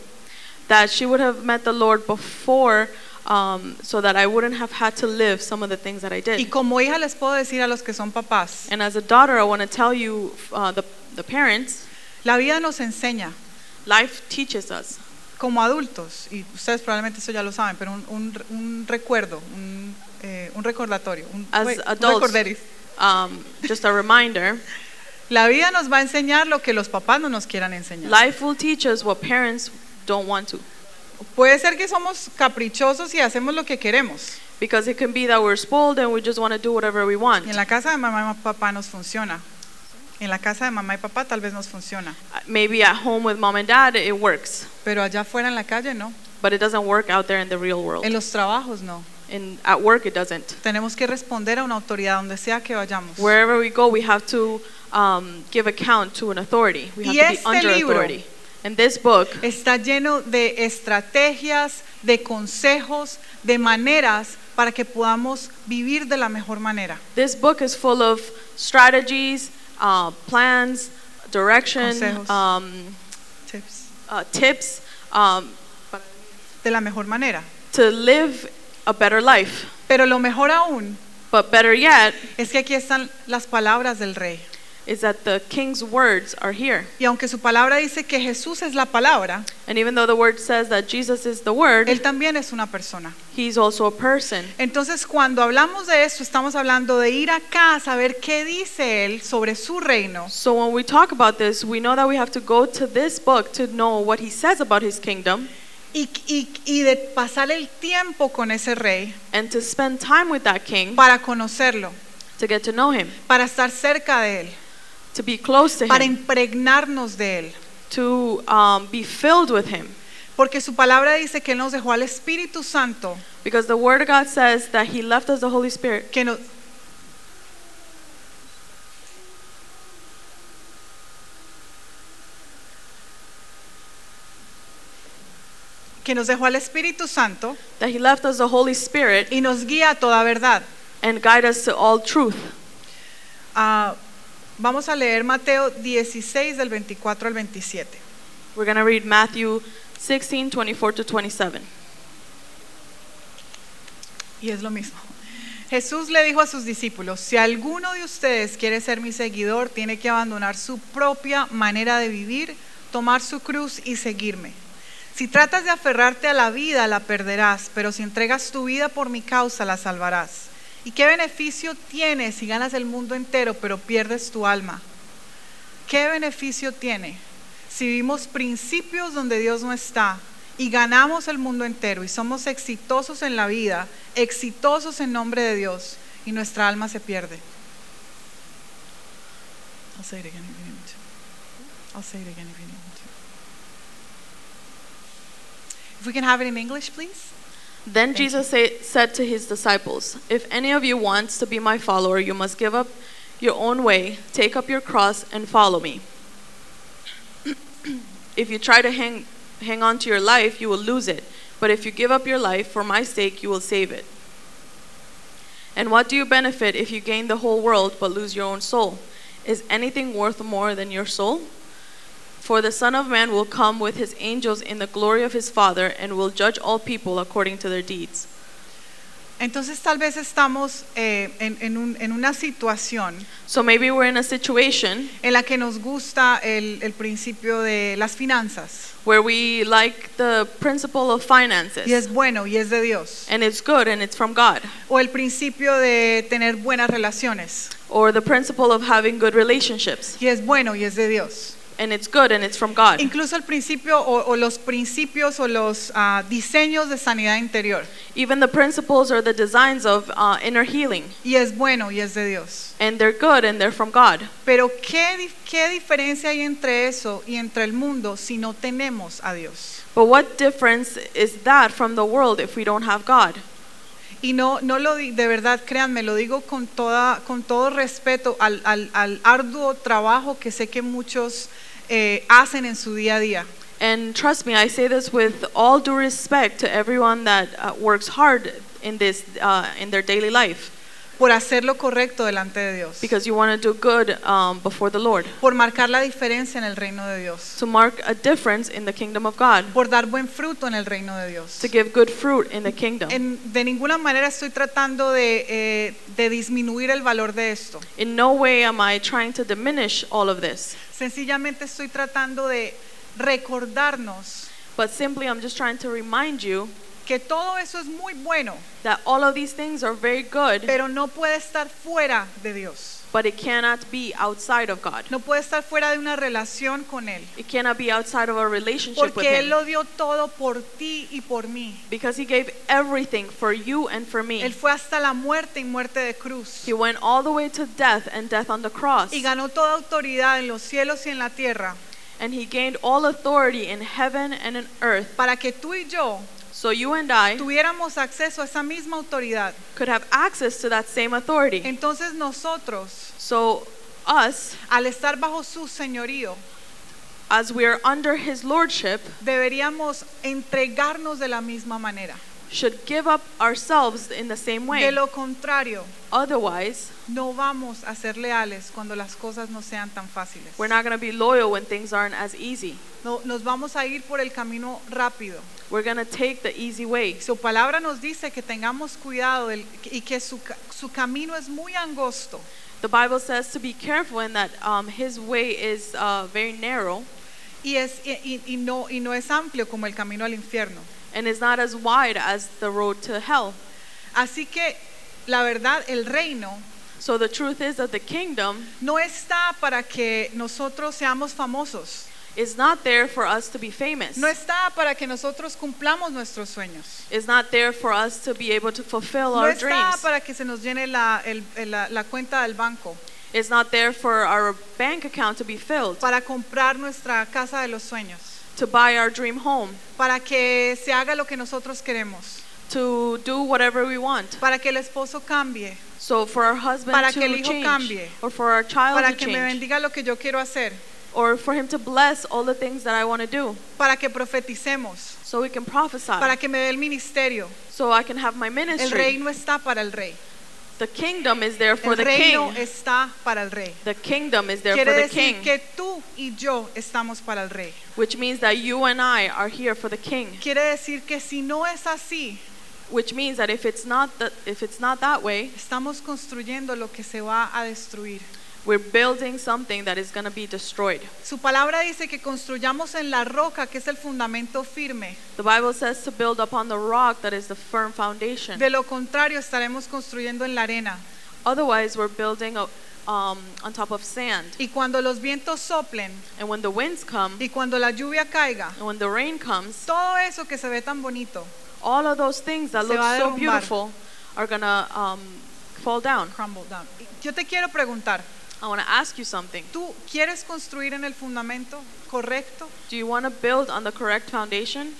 that she would have met the Lord before, um, so that I wouldn't have had to live some of the things that I Y did. como hija les puedo decir a los que son papás, And as a daughter, I want to tell you, uh, the the parents, la vida nos enseña life teaches us. como adultos, y ustedes probablemente eso ya lo saben, pero un, un- un recuerdo, un, eh, un recordatorio, un, As un adults. recorderis. Um, just a reminder. La vida nos va a enseñar lo que los papás no nos quieran enseñar. Life will teach us what parents don't want to. Puede ser que somos caprichosos y hacemos lo que queremos. Because it can be that we're spoiled and we just want to do whatever we want. Y en la casa de mamá y papá nos funciona. En la casa de mamá y papá tal vez nos funciona, Maybe at home with mom and dad it works, pero allá afuera en la calle no. but it doesn't work out there in the real world. En los trabajos no. And at work it doesn't. Tenemos que responder a una autoridad donde sea que vayamos. Wherever we go, we have to um, give account to an authority. We have Y to be este under libro- authority. And this book Está lleno de estrategias, de consejos, de maneras para que podamos vivir de la mejor manera. This book is full of strategies, uh, plans, direction, Consejos. um, Tips. uh, tips um, De la mejor manera. to live a better life. Pero lo mejor aún But better yet es que aquí están las palabras del rey. is that the king's words are here. Y aunque su palabra dice que Jesús es la palabra, And even though the word says that Jesus is the word, Él también es una persona. he's also a person. Entonces, cuando hablamos de esto, estamos hablando de ir acá a saber qué dice Él sobre su reino. So when we talk about this, we know that we have to go to this book to know what he says about his kingdom Y, y- y de pasar el tiempo con ese rey and to spend time with that king para conocerlo, to get to know him, para estar cerca de Él, to be close to para him, impregnarnos de Él. to um, be filled with him. Porque su palabra dice que Él nos dejó al Espíritu Santo, Because the word of God says that he left us the Holy Spirit que nos... que nos dejó al Espíritu Santo that he left us the Holy Spirit y nos guía a toda verdad. and guide us to all truth. Ah, vamos a leer Mateo 16 del 24 al 27. We're going to read Matthew 16, 24 to 27. Y es lo mismo. Jesús le dijo a sus discípulos, si alguno de ustedes quiere ser mi seguidor, tiene que abandonar su propia manera de vivir, tomar su cruz y seguirme. Si tratas de aferrarte a la vida, la perderás, pero si entregas tu vida por mi causa, la salvarás. ¿Y qué beneficio tienes si ganas el mundo entero, pero pierdes tu alma? ¿Qué beneficio tiene si vivimos principios donde Dios no está y ganamos el mundo entero y somos exitosos en la vida, exitosos en nombre de Dios y nuestra alma se pierde? I'll say it again if you. I'll say it again if you If we can have it in English, please. Then Thank Jesus say, said to his disciples, If any of you wants to be my follower, you must give up your own way, take up your cross, and follow me. if you try to hang, hang on to your life, you will lose it. But if you give up your life for my sake, you will save it. And what do you benefit if you gain the whole world but lose your own soul? Is anything worth more than your soul? For the Son of Man will come with his angels in the glory of his Father and will judge all people according to their deeds. Entonces tal vez estamos eh, en, en un- en una situación So maybe we're in a situation en la que nos gusta el, el principio de las finanzas where we like the principle of finances y es bueno y es de Dios. and it's good and it's from God, O el principio de tener buenas relaciones or the principle of having good relationships y es bueno y es de Dios. And it's good and it's from God. Incluso el principio o, o los principios o los ah, diseños de sanidad interior Even the principles or the designs of uh, inner healing y es bueno y es de Dios. and they're good and they're from God. Pero ¿qué, di- ¿qué diferencia hay entre eso y entre el mundo si no tenemos a Dios? But what difference is that from the world if we don't have God? Y no, no lo di- de verdad, créanme, lo digo con, toda, con todo respeto al, al- al arduo trabajo que sé que muchos eh, hacen en su día a día. And trust me, I say this with all due respect to everyone that uh, works hard in this uh, in their daily life por hacer lo correcto delante de Dios, because you want to do good um, before the Lord, por marcar la diferencia en el reino de Dios, to mark a difference in the kingdom of God, por dar buen fruto en el reino de Dios. to give good fruit in the kingdom. En- de ninguna manera estoy tratando de, eh, de disminuir el valor de esto. In no way am I trying to diminish all of this, Sencillamente estoy tratando de recordarnos but simply I'm just trying to remind you que todo eso es muy bueno, that all of these things are very good, pero no puede estar fuera de Dios. but it cannot be outside of God. No puede estar fuera de una relación con Él. It cannot be outside of a relationship with Porque Él Him lo dio todo por ti y por mí. because He gave everything for you and for me. Él fue hasta la muerte y muerte de cruz. He went all the way to death and death on the cross. Y ganó toda autoridad en los cielos y en la tierra And he gained all authority in heaven and in earth. para que tú y yo So you and I tuviéramos acceso a esa misma autoridad. could have access to that same authority. Entonces nosotros, So us, al estar bajo su señorío, as we are under his lordship, deberíamos entregarnos de la misma manera. Should give up ourselves in the same De way. lo contrario, Otherwise, no vamos a ser leales cuando las cosas no sean tan fáciles. we're not going to be loyal when things aren't as easy. No- nos vamos a ir por el camino rápido. We're going to take the easy way. Su palabra nos dice que tengamos cuidado del- y que su, su camino es muy angosto The Bible says to be careful and that um, his way is uh, very narrow y, es, y- y no, y no es amplio como el camino al infierno. And is not as wide as the road to hell. Así que la verdad, el reino So the truth is that the kingdom no está para que nosotros seamos famosos. is not there for us to be famous. No está para que nosotros cumplamos nuestros sueños. It's not there for us to be able to fulfill No our está dreams. para que se nos llene la, el- el- la- la cuenta del banco, It's not there for our bank account to be filled, para comprar nuestra casa de los sueños, to buy our dream home, para que se haga lo que nosotros queremos, to do whatever we want. para que el esposo cambie, So for our husband Para to que el hijo change, cambie. or for our child para to que me bendiga lo que yo quiero hacer, or for him to bless all the things that I want to do, para que profeticemos, so we can prophesy, para que me dé el ministerio. so I can have my ministry. El ministry. reino está para el rey. The kingdom is there for El the reino king. está para el rey. The kingdom is there Quiere for the decir king, que tú y yo estamos para el rey. which means that you and I are here for the king. Quiere decir que si no es así, Which means that if it's not that if it's not that way, estamos construyendo lo que se va a destruir. We're building something that is going to be destroyed. Su palabra dice que construyamos en la roca, que es el fundamento firme. The Bible says to build upon the rock that is the firm foundation. De lo contrario, estaremos construyendo en la arena. Otherwise, we're building a, um, on top of sand. Y cuando los vientos soplen And when the winds come, y cuando la lluvia caiga, and when the rain comes, todo eso que se ve tan bonito, all of those things that look so beautiful are going to um, fall down. crumble down. Yo te quiero preguntar, I want to ask you something. ¿Tú quieres construir en el fundamento correcto? Do you want to build on the correct foundation?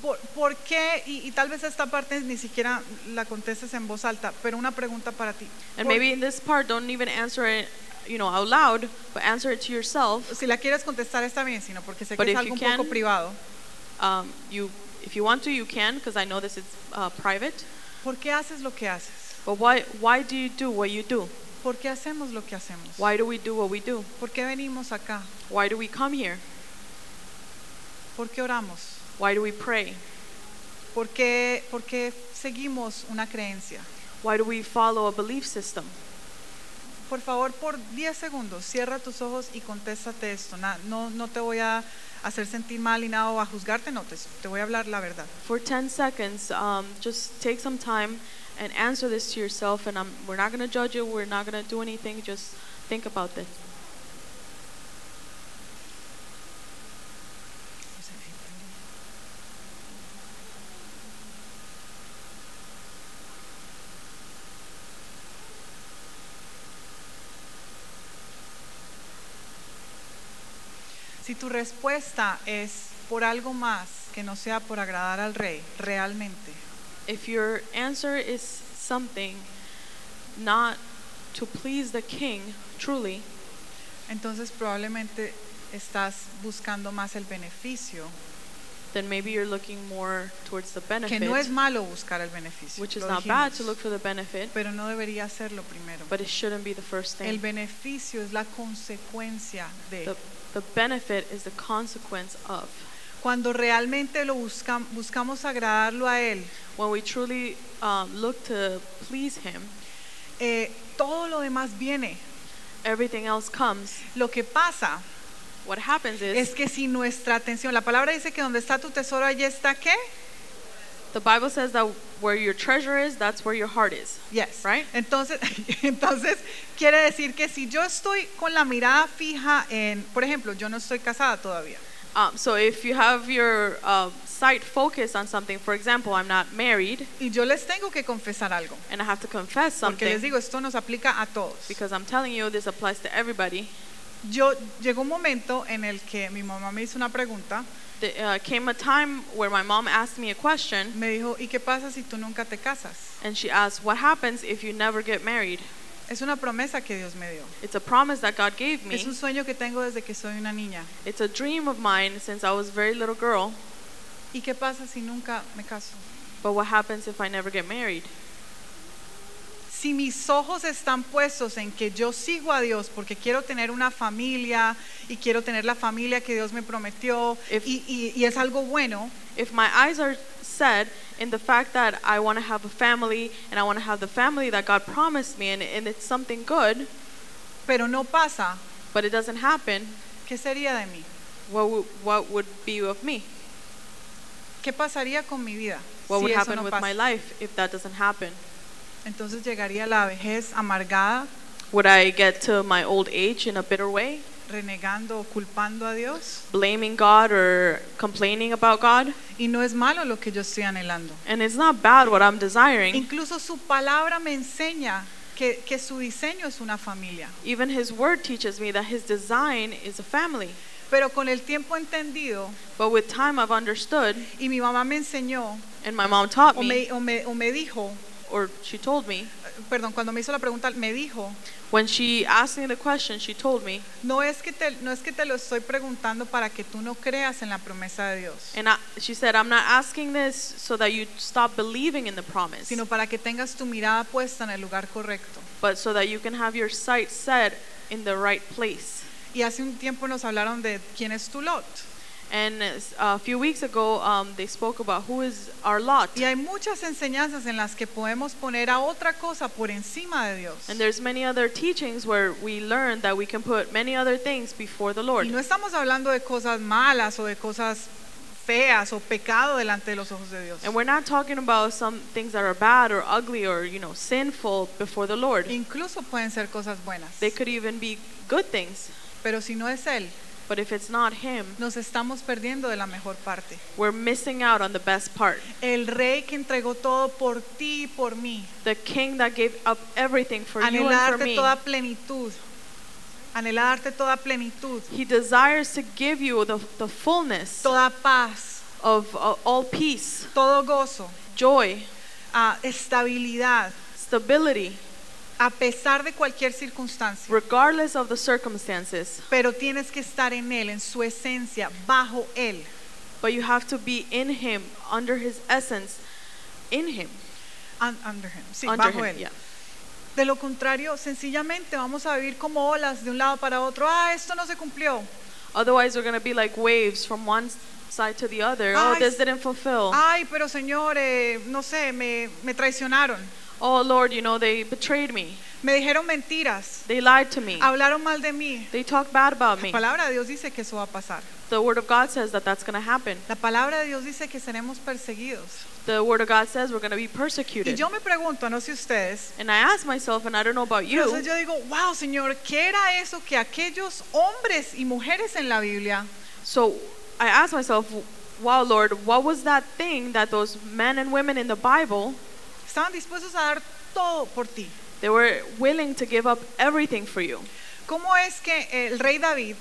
¿Por, por qué? Y, y tal vez esta parte ni siquiera la contestes en voz alta, pero una pregunta para ti. And Por- maybe in this part, don't even answer it, you know, out loud, but answer it to yourself. si la quieres contestar está bien, sino porque sé But que es if algo you un poco privado. Um, you, if you want to, you can, because I know this is uh, private. ¿Por qué haces lo que haces? But why, why do you do what you do? ¿Por qué hacemos lo que hacemos? Why do we do what we do? ¿Por qué venimos acá? Why do we come here? ¿Por qué oramos? Why do we pray? ¿Por qué, por qué seguimos una creencia? Why do we follow a belief system? Por favor, por 10 segundos, cierra tus ojos y contéstate esto. Na- no, no te voy a hacer sentir mal ni nada o a juzgarte, no, te, te voy a hablar la verdad. For 10 seconds, um, just take some time and answer this to yourself. And I'm, we're not going to judge you, we're not going to do anything, just think about this. Si tu respuesta es por algo más que no sea por agradar al rey, realmente, If your answer is something not to please the king truly, entonces probablemente estás buscando más el beneficio, then maybe you're looking more towards the que benefit, no es malo buscar el beneficio, which is lo not bad to look for the benefit, pero no debería serlo primero. but it shouldn't be the first El thing. beneficio es la consecuencia de. The, the benefit is the consequence of. Cuando realmente lo buscam- buscamos agradarlo a Él, When we truly um, look to please him, eh, todo lo demás viene. everything else comes. Lo que pasa What happens is es que si nuestra atención, la palabra dice que donde está tu tesoro, allí está qué? the Bible says that where your treasure is, that's where your heart is. Yes. Right. Entonces, entonces quiere decir que si yo estoy con la mirada fija en, por ejemplo, yo no estoy casada todavía. Um, so if you have your uh, sight focused on something, for example, I'm not married Y yo les tengo que confesar algo, and I have to confess porque les something digo, esto nos aplica a todos. because I'm telling you this applies to everybody. Yo llegó un momento en el que mi mamá me hizo una pregunta, There uh, came a time where my mom asked me a question me dijo, ¿y qué pasa si tú nunca te casas? and she asked, What happens if you never get married? Es una promesa que Dios me dio. It's a promise that God gave Es un me. sueño que tengo desde que soy una niña. It's a dream of mine since I was a very little girl. ¿Y qué pasa si nunca me caso? But what happens if I never get married? Si mis ojos están puestos en que yo sigo a Dios porque quiero tener una familia y quiero tener la familia que Dios me prometió If- y, y- y es algo bueno, If my eyes are set in the fact that I want to have a family and I want to have the family that God promised me and, and it's something good, pero no pasa, but it doesn't happen, ¿qué sería de mí? what would, what would be of me? ¿Qué pasaría con mi vida What si would happen no with pasa? my life if that doesn't happen? Entonces llegaría la vejez amargada, Would I get to my old age in a bitter way, renegando o culpando a Dios. blaming God or complaining about God? Y no es malo lo que yo estoy anhelando. And it's not bad what I'm desiring. Incluso su palabra me enseña que, que su diseño es una familia. Even His Word teaches me that His design is a family. Pero con el tiempo entendido, But with time, I've understood, y mi mamá me enseñó, and my mom taught o me, me, o me, o me dijo, or she told me, perdón, cuando me hizo la pregunta, me dijo, when she asked me the question, she told me, no es, que te, no es que te lo estoy preguntando para que tú no creas en la promesa de Dios, and I, she said, I'm not asking this so that you stop believing in the promise, sino para que tengas tu mirada puesta en el lugar correcto. but so that you can have your sight set in the right place. Y hace un tiempo nos hablaron de quién es tu lot. And uh, a few weeks ago, um, they spoke about who is our lot. Y hay muchas enseñanzas en las que podemos poner a otra cosa por encima de Dios. And there's many other teachings where we learn that we can put many other things before the Lord. Y no estamos hablando de cosas malas o de cosas feas o pecado delante de los ojos de Dios. And we're not talking about some things that are bad or ugly or, you know, sinful before the Lord. Incluso pueden ser cosas buenas. They could even be good things. Pero si no es Él, But if it's not Him, nos estamos perdiendo de la mejor parte. we're missing out on the best part. El rey que entregó todo por ti y por mí. The King that gave up everything for you and for Anhelarte me, toda plenitud. Anhela darte toda plenitud, He desires to give you the, the fullness toda paz, of uh, all peace, todo gozo, joy, ah, estabilidad, stability, a pesar de cualquier circunstancia. regardless of the circumstances. Pero tienes que estar en Él, en su esencia, bajo Él. But you have to be in Him, under His essence, in Him, Un- under him, sí, under bajo Him. Él. Yeah. De lo contrario, sencillamente vamos a vivir como olas de un lado para otro. Ah, esto no se cumplió. Otherwise, we're going to be like waves from one side to the other. Oh, Ay, this didn't fulfill. Ay, pero Señor, eh, no sé, me, me traicionaron. Oh, Lord, you know, they betrayed me. Me dijeron mentiras. They lied to me. Hablaron mal de mí. They talked bad about La me. palabra de Dios dice que eso va a pasar. The Word of God says that that's going to happen. La palabra de Dios dice que seremos perseguidos. The Word of God says we're going to be Y persecuted. yo me pregunto, no sé ustedes, And I ask myself, and I don't know about you, entonces yo digo, wow, Señor, ¿qué era eso que aquellos hombres y mujeres en la Biblia so I ask myself, wow, Lord, what was that thing that those men and women in the Bible, estaban dispuestos a dar todo por ti? they were willing to give up everything for you? ¿Cómo es que el rey David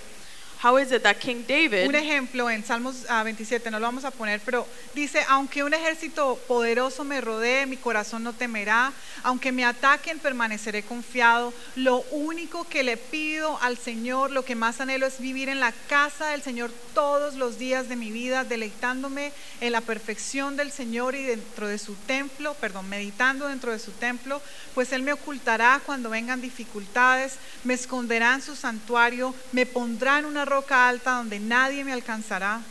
How is it that King Un David, ejemplo en Salmos ah, 27, no lo vamos a poner, pero dice, aunque un ejército poderoso me rodee, mi corazón no temerá, aunque me ataquen, permaneceré confiado. Lo único que le pido al Señor, lo que más anhelo es vivir en la casa del Señor todos los días de mi vida, deleitándome en la perfección del Señor y dentro de su templo, perdón, meditando dentro de su templo, pues Él me ocultará cuando vengan dificultades, me esconderá en su santuario, me pondrá en una roca alta donde nadie me alcanzará.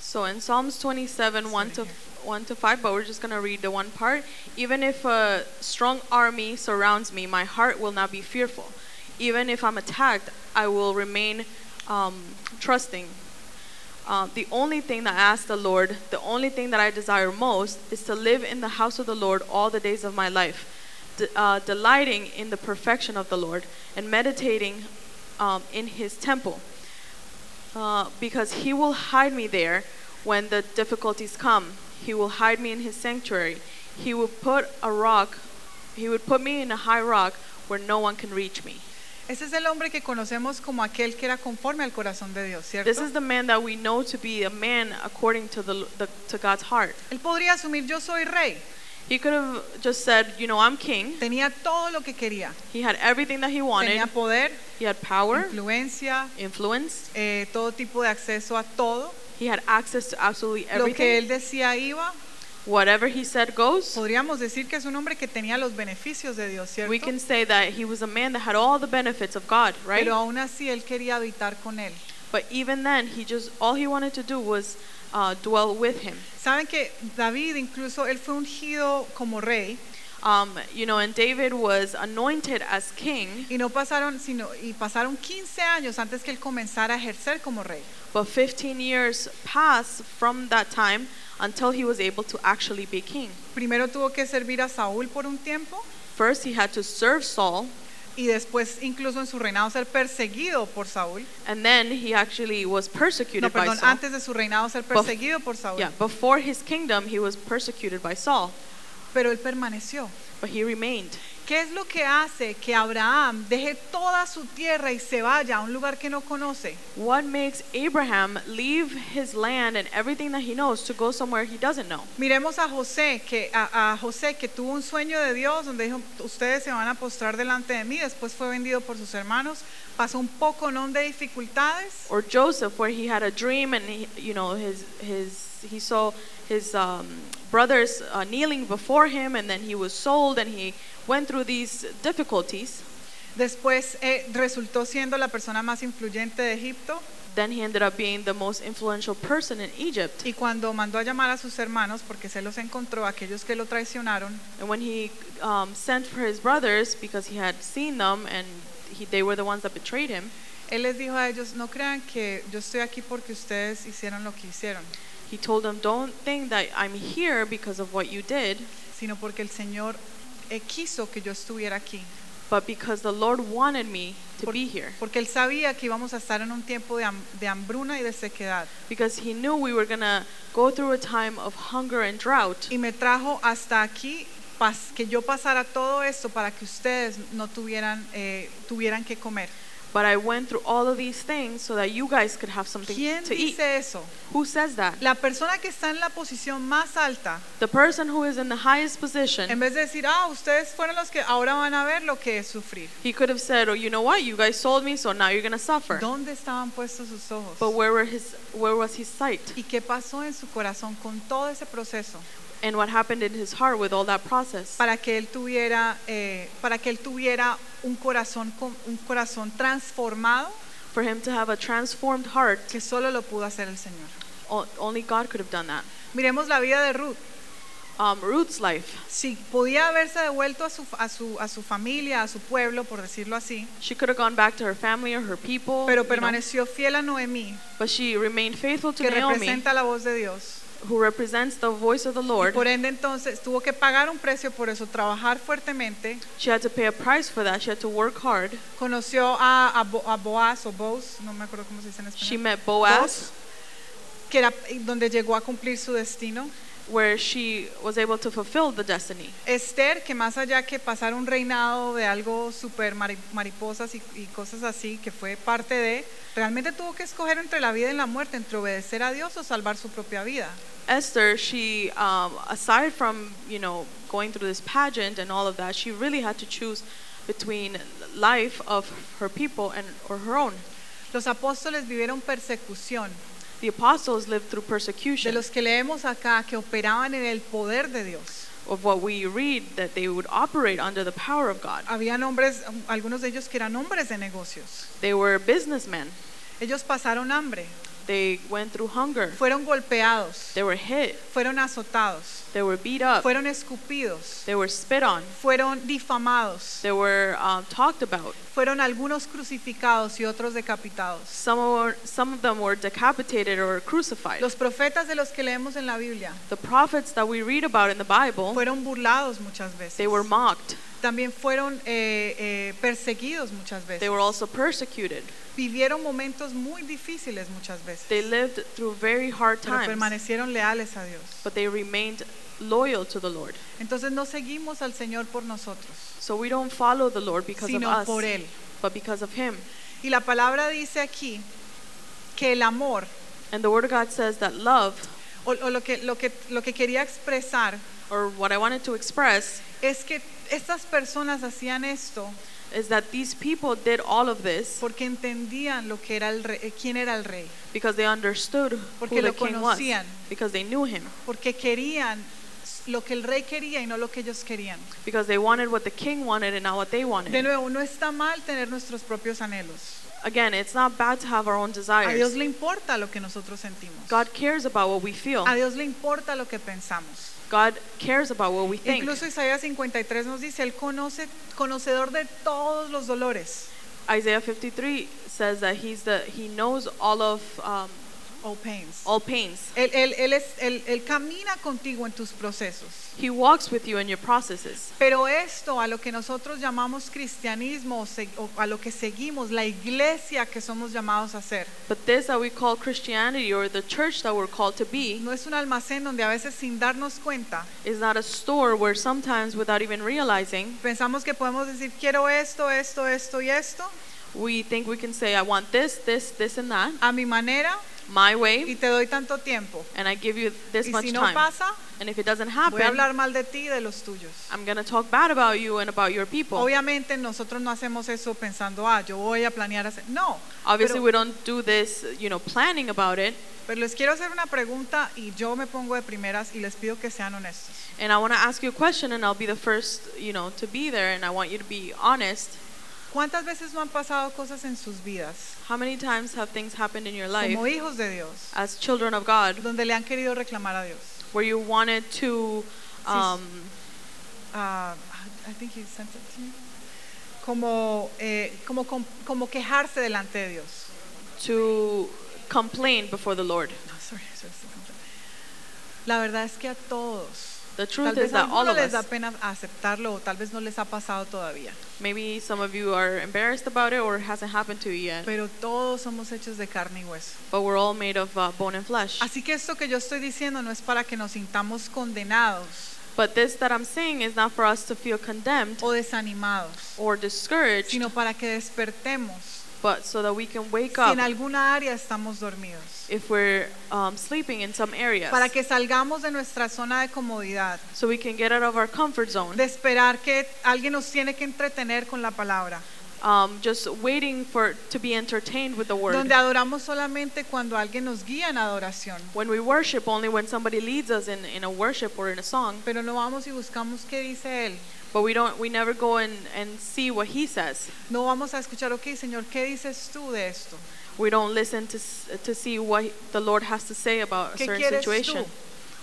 so in Psalms 27, 1 to, 1 to 5, but we're just going to read the one part. Even if a strong army surrounds me, my heart will not be fearful. Even if I'm attacked, I will remain um, trusting. Uh, the only thing that I ask the Lord, the only thing that I desire most, is to live in the house of the Lord all the days of my life, de- uh, delighting in the perfection of the Lord and meditating um, in His temple. Uh, because He will hide me there when the difficulties come. He will hide me in His sanctuary. He will put a rock. He would put me in a high rock where no one can reach me. Ese es el hombre que conocemos como aquel que era conforme al corazón de Dios, ¿cierto? This is the man that we know to be a man according to the, the to God's heart. Él podría asumir yo soy rey, He could have just said, you know, I'm king. tenía todo lo que quería, He had everything that he wanted. tenía poder, He had power, influencia, influence. eh, todo tipo de acceso a todo. He had access to absolutely everything. Lo que él decía iba. Whatever he said goes. Podríamos decir que es un hombre que tenía los beneficios de Dios, ¿cierto? We can say that he was a man that had all the benefits of God, right? Pero aún así él quería habitar con él. But even then, he just all he wanted to do was uh, dwell with him. Saben que David incluso él fue ungido como rey Um, you know, and David was anointed as king, y no pasaron sino y pasaron 15 años antes que él comenzara a ejercer como rey. but 15 years passed from that time until he was able to actually be king. Primero tuvo que servir a Saúl por un tiempo First, he had to serve Saul, y después incluso en su reinado ser perseguido por Saúl. and then he actually was persecuted No, by perdón, Saul. antes de su reinado ser perseguido por Saúl. Yeah, before his kingdom, he was persecuted by Saul, Pero él permaneció. but he remained. ¿Qué es lo que hace que Abraham deje toda su tierra y se vaya a un lugar que no conoce? What makes Abraham leave his land and everything that he knows to go somewhere he doesn't know? Miremos a José, que a, a José que tuvo un sueño de Dios donde dijo, ustedes se van a postrar delante de mí, después fue vendido por sus hermanos, pasó un poco ¿no? de dificultades, Or Joseph, where he had a dream and he, you know his his he saw his um, brothers uh, kneeling before him, and then he was sold, and he went through these difficulties. después eh, resultó siendo la persona más influyente de Egipto Then he ended up being the most influential person in Egypt. y cuando mandó a llamar a sus hermanos porque se los encontró, aquellos que lo traicionaron, And when he um, sent for his brothers because he had seen them and he, they were the ones that betrayed him, él les dijo a ellos, no crean que yo estoy aquí porque ustedes hicieron lo que hicieron, he told them, "Don't think that I'm here because of what you did, sino porque el Señor eh, quiso que yo estuviera aquí. but because the Lord wanted me to Por- be here." Porque él sabía que íbamos a estar en un tiempo de, ham- de hambruna y de sequedad. Because he knew we were gonna go through a time of hunger and drought. Y me trajo hasta aquí pas- que yo pasara todo esto para que ustedes no tuvieran, eh, tuvieran que comer. But I went through all of these things so that you guys could have something ¿Quién to eat. dice eso? Who says that? La persona que está en la posición más alta, The person who is in the highest position, en vez de decir, ah, ustedes fueron los que ahora van a ver lo que es sufrir. he could have said, "Oh, you know what? You guys sold me, so now you're going to suffer." ¿Dónde estaban puestos sus ojos? But where were his where was his sight? ¿Y qué pasó en su corazón con todo ese proceso? And what happened in his heart with all that process? Para que él tuviera, eh, para que él tuviera un corazón, con- un corazón transformado For him to have a transformed heart, que solo lo pudo hacer el Señor. o- only God could have done that. Miremos la vida de Ruth. Um, Ruth's life. Si podía haberse devuelto a su, a su, a su familia, a su pueblo, por decirlo así, She could have gone back to her family or her people, pero you know, permaneció fiel a Noemí, but she remained faithful to que Naomi, representa la voz de Dios. Who represents the voice of the Y Lord. por ende entonces tuvo que pagar un precio por eso, trabajar fuertemente. She had to pay a price for that. She had to work hard. Conoció a, a, Bo- a Boaz o Boaz, no me acuerdo cómo se dice en She español, met Boaz, que era donde llegó a cumplir su destino. Where she was able to fulfill the destiny. Esther, que más allá que pasar un reinado de algo mari- mariposas y, y cosas así, que fue parte de, realmente tuvo que escoger entre la vida y la muerte, entre obedecer a Dios o salvar su propia vida. Esther, she, um, aside from you know going through this pageant and all of that, she really had to choose between life of her people and or her own. Los apóstoles vivieron persecución, The apostles lived through de persecution. los que leemos acá, que operaban en el poder de Dios. of what we read that they would operate under the power of God. Habían hombres, algunos de ellos que eran hombres de negocios. They were businessmen. Ellos pasaron hambre, They went through hunger. fueron golpeados, They were hit. fueron azotados, They were beat up. fueron escupidos, They were spit on. fueron difamados, They were um, talked about. fueron algunos crucificados y otros decapitados. Some were, some of them were decapitated or crucified. Los profetas de los que leemos en la Biblia The prophets that we read about in the Bible, fueron burlados muchas veces. they were mocked. También fueron eh, eh, perseguidos muchas They veces. were also persecuted. Vivieron momentos muy difíciles muchas veces. They lived through very hard pero times, permanecieron leales a Dios. but they remained loyal to the Lord. Entonces no seguimos al Señor por nosotros, So we don't follow the Lord because of sino us, por Él. but because of Him. Y la palabra dice aquí que el amor, And the Word of God says that love, o, o lo, que, lo, que, lo que quería expresar, or what I wanted to express, es que estas personas hacían esto is that these people did all of this porque entendían lo que era el rey, eh, quién era el rey, because they understood Porque who the lo king was, conocían. because they knew him, porque querían lo que el rey quería y no lo que ellos querían. because they wanted what the king wanted and not what they De wanted. nuevo, no está mal tener nuestros propios anhelos. Again, it's not bad to have our own A Dios desires. le importa lo que nosotros sentimos. God cares about what we feel. A Dios le importa lo que pensamos. God cares about what we think. Incluso Isaías 53 nos dice, Él conoce, conocedor de todos los dolores. Isaiah 53 says that he's the he knows all of um, All pains. all pains. Él, él- él es, él- él camina contigo en tus procesos. He walks with you in your processes. Pero esto, a lo que nosotros llamamos cristianismo o, a lo que seguimos, la iglesia que somos llamados a ser, But this that we call Christianity or the church that we're called to be no es un almacén donde a veces sin darnos cuenta is not a store where sometimes without even realizing pensamos que podemos decir quiero esto, esto, esto y esto we think we can say I want this, this, this and that a mi manera my y way te doy tanto tiempo. and I give you this Y much si no time. pasa, And if it doesn't voy a happen, hablar mal de ti y de los tuyos. I'm going to talk bad about you and about your people. Obviamente nosotros no hacemos eso pensando, ah, yo voy a planear hacer. No, Obviously pero, we don't do this, you know, planning about it. pero les quiero hacer una pregunta y yo me pongo de primeras y les pido que sean honestos. And I want to ask you a question and I'll be the first, you know, to be there and I want you to be honest. ¿Cuántas veces no han pasado cosas en sus vidas How many times have things happened in your life como hijos de Dios as children of God donde le han querido reclamar a Dios? where you wanted to um, Ah, I think he sent it to me. Como, eh, como, com- como quejarse delante de Dios. to complain before the Lord? No, sorry, sorry, sorry. La verdad es que a todos. The Tal vez is that all of les da us, pena aceptarlo o tal vez no les ha pasado todavía. maybe some of you are embarrassed about it or it hasn't happened to you yet, Pero todos somos hechos de carne y hueso. but we're all made of uh, bone and flesh. Así que esto que yo estoy diciendo no es para que nos sintamos condenados But this that I'm saying is not for us to feel condemned o desanimados, or discouraged, sino para que despertemos but so that we can wake si up en alguna área estamos dormidos. if we're um, sleeping in some areas, Para que salgamos de nuestra zona de comodidad, so we can get out of our comfort zone, de esperar que alguien nos tiene que entretener con la palabra, um, just waiting for to be entertained with the word. donde adoramos solamente cuando alguien nos guía en adoración, when we worship, only when somebody leads us in, in a worship or in a song, pero no vamos y buscamos qué dice él. But we don't, we never go and, and see what he says. No vamos a escuchar, ok, Señor, ¿qué dices tú de esto? We don't listen to to see what the Lord has to say about a ¿Qué certain quieres situation. tú?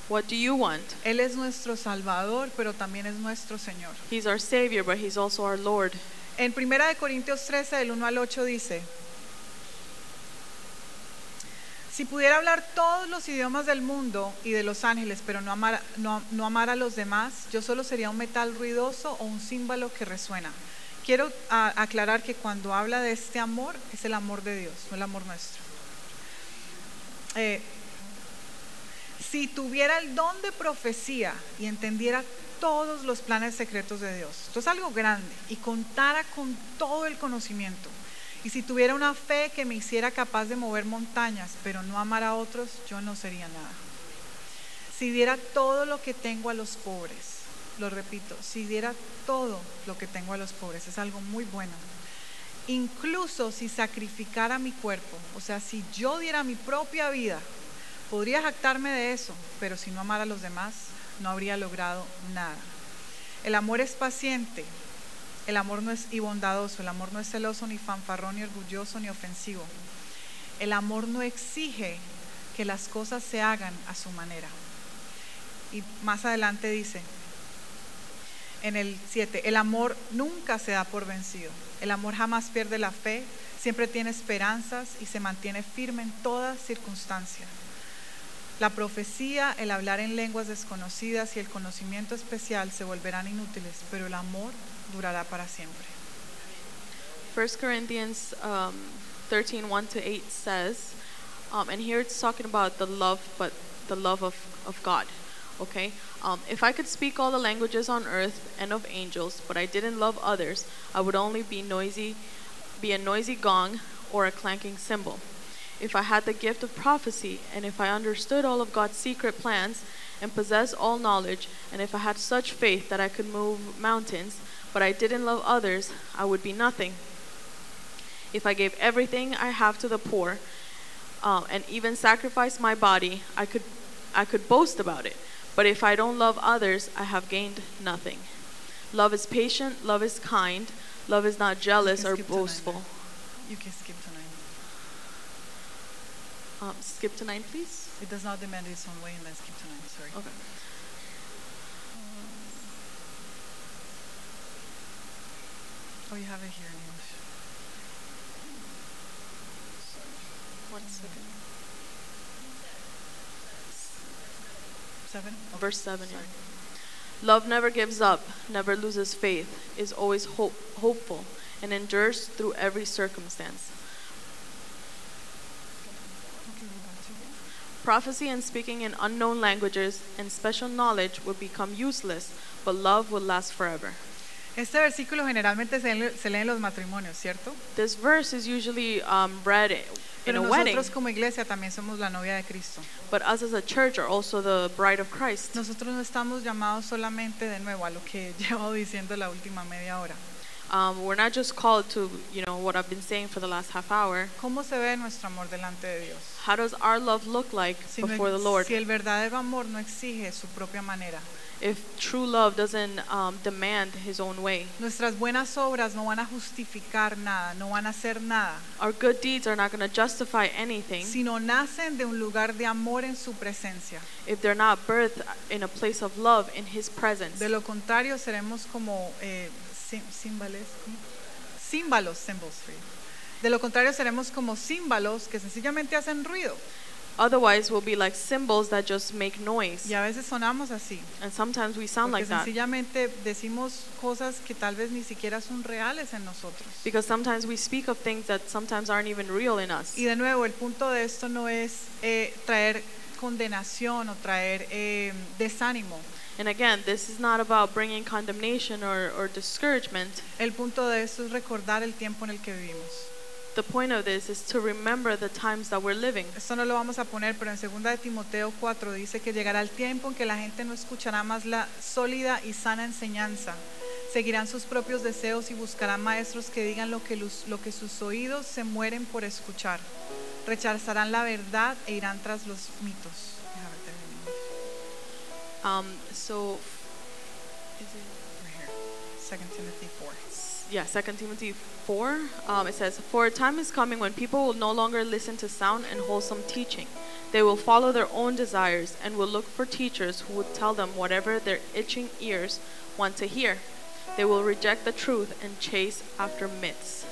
What do you want? Él es nuestro Salvador, pero también es nuestro Señor. He's our Savior, but He's also our Lord. En 1 de Corintios 13, del 1 al 8 dice, si pudiera hablar todos los idiomas del mundo y de los ángeles, pero no amar, no, a los demás, yo solo sería un metal ruidoso o un címbalo que resuena. Quiero aclarar que cuando habla de este amor, es el amor de Dios, no el amor nuestro. Eh, si tuviera el don de profecía y entendiera todos los planes secretos de Dios, esto es algo grande, y contara con todo el conocimiento, y si tuviera una fe que me hiciera capaz de mover montañas, pero no amar a otros, yo no sería nada. Si diera todo lo que tengo a los pobres, lo repito, si diera todo lo que tengo a los pobres, es algo muy bueno. Incluso si sacrificara mi cuerpo, o sea, si yo diera mi propia vida, podría jactarme de eso, pero si no amara a los demás, no habría logrado nada. El amor es paciente, el amor no es y bondadoso, el amor no es celoso, ni fanfarrón, ni orgulloso, ni ofensivo. El amor no exige que las cosas se hagan a su manera. Y más adelante dice, en el 7, el amor nunca se da por vencido. El amor jamás pierde la fe, siempre tiene esperanzas y se mantiene firme en toda circunstancia. La profecía, el hablar en lenguas desconocidas y el conocimiento especial se volverán inútiles, pero el amor durará para siempre. 1 Corinthians um, 13, 1 to 8 says, um, and here it's talking about the love, but the love of, of God. Okay? Um, if I could speak all the languages on earth and of angels, but I didn't love others, I would only be noisy, be a noisy gong or a clanking cymbal. If I had the gift of prophecy, and if I understood all of God's secret plans, and possessed all knowledge, and if I had such faith that I could move mountains, but I didn't love others, I would be nothing. If I gave everything I have to the poor, um, and even sacrificed my body, I could, I could boast about it. But if I don't love others, I have gained nothing. Love is patient, love is kind, love is not jealous or skip to nine boastful. You can skip. Um, skip to nine, please. It does not demand its own way, and then skip to nine. Sorry. Okay. Oh, you have it here in English. One second. Seven. Verse 7. yeah. Love never gives up, never loses faith, is always hope, hopeful, and endures through every circumstance. Okay, we're back to it. Prophecy and speaking in unknown languages and special knowledge will become useless, but love will last forever. Este versículo generalmente se lee, se lee en los matrimonios, ¿cierto? This verse is usually um, read in Pero a wedding, nosotros como iglesia también somos la novia de Cristo. but us as a church are also the bride of Christ. Nosotros no estamos llamados solamente de nuevo a lo que llevo diciendo la última media hora. Um, we're not just called to, you know, what I've been saying for the last half hour. ¿Cómo se ve nuestro amor delante de Dios? How does our love look like Si, no- before the Lord? si el verdadero amor no exige su propia manera, If true love doesn't um, demand His own way, nuestras buenas obras no van a justificar nada, no van a hacer nada, our good deeds are not going to justify anything sino nacen de un lugar de amor en su presencia. if they're not birthed in a place of love in His presence. De lo contrario, seremos como eh, címbales, címbalos, cymbals, sí. De lo contrario, seremos como címbalos que sencillamente hacen ruido. Otherwise, we'll be like symbols that just make noise. Y a veces sonamos así. And sometimes we sound like that. sencillamente decimos cosas que tal vez ni siquiera son reales en nosotros. Because sometimes we speak of things that sometimes aren't even real in us. Y de nuevo, el punto de esto no es eh, traer condenación o traer eh, desánimo. And again, this is not about bringing condemnation or, or discouragement. El punto de esto es recordar el tiempo en el que vivimos. the point of this is to remember the times that we're living. Esto no lo vamos a poner, pero en 2 de Timoteo 4 dice que llegará el tiempo en que la gente no escuchará más la sólida y sana enseñanza. Seguirán sus propios deseos y buscarán maestros que digan lo que, lus- lo que sus oídos se mueren por escuchar. Rechazarán la verdad e irán tras los mitos. Um, so, is it? Right here. 2 Timothy 4. yeah, 2 Timothy 4, um, it says, For a time is coming when people will no longer listen to sound and wholesome teaching. They will follow their own desires and will look for teachers who would tell them whatever their itching ears want to hear. They will reject the truth and chase after myths.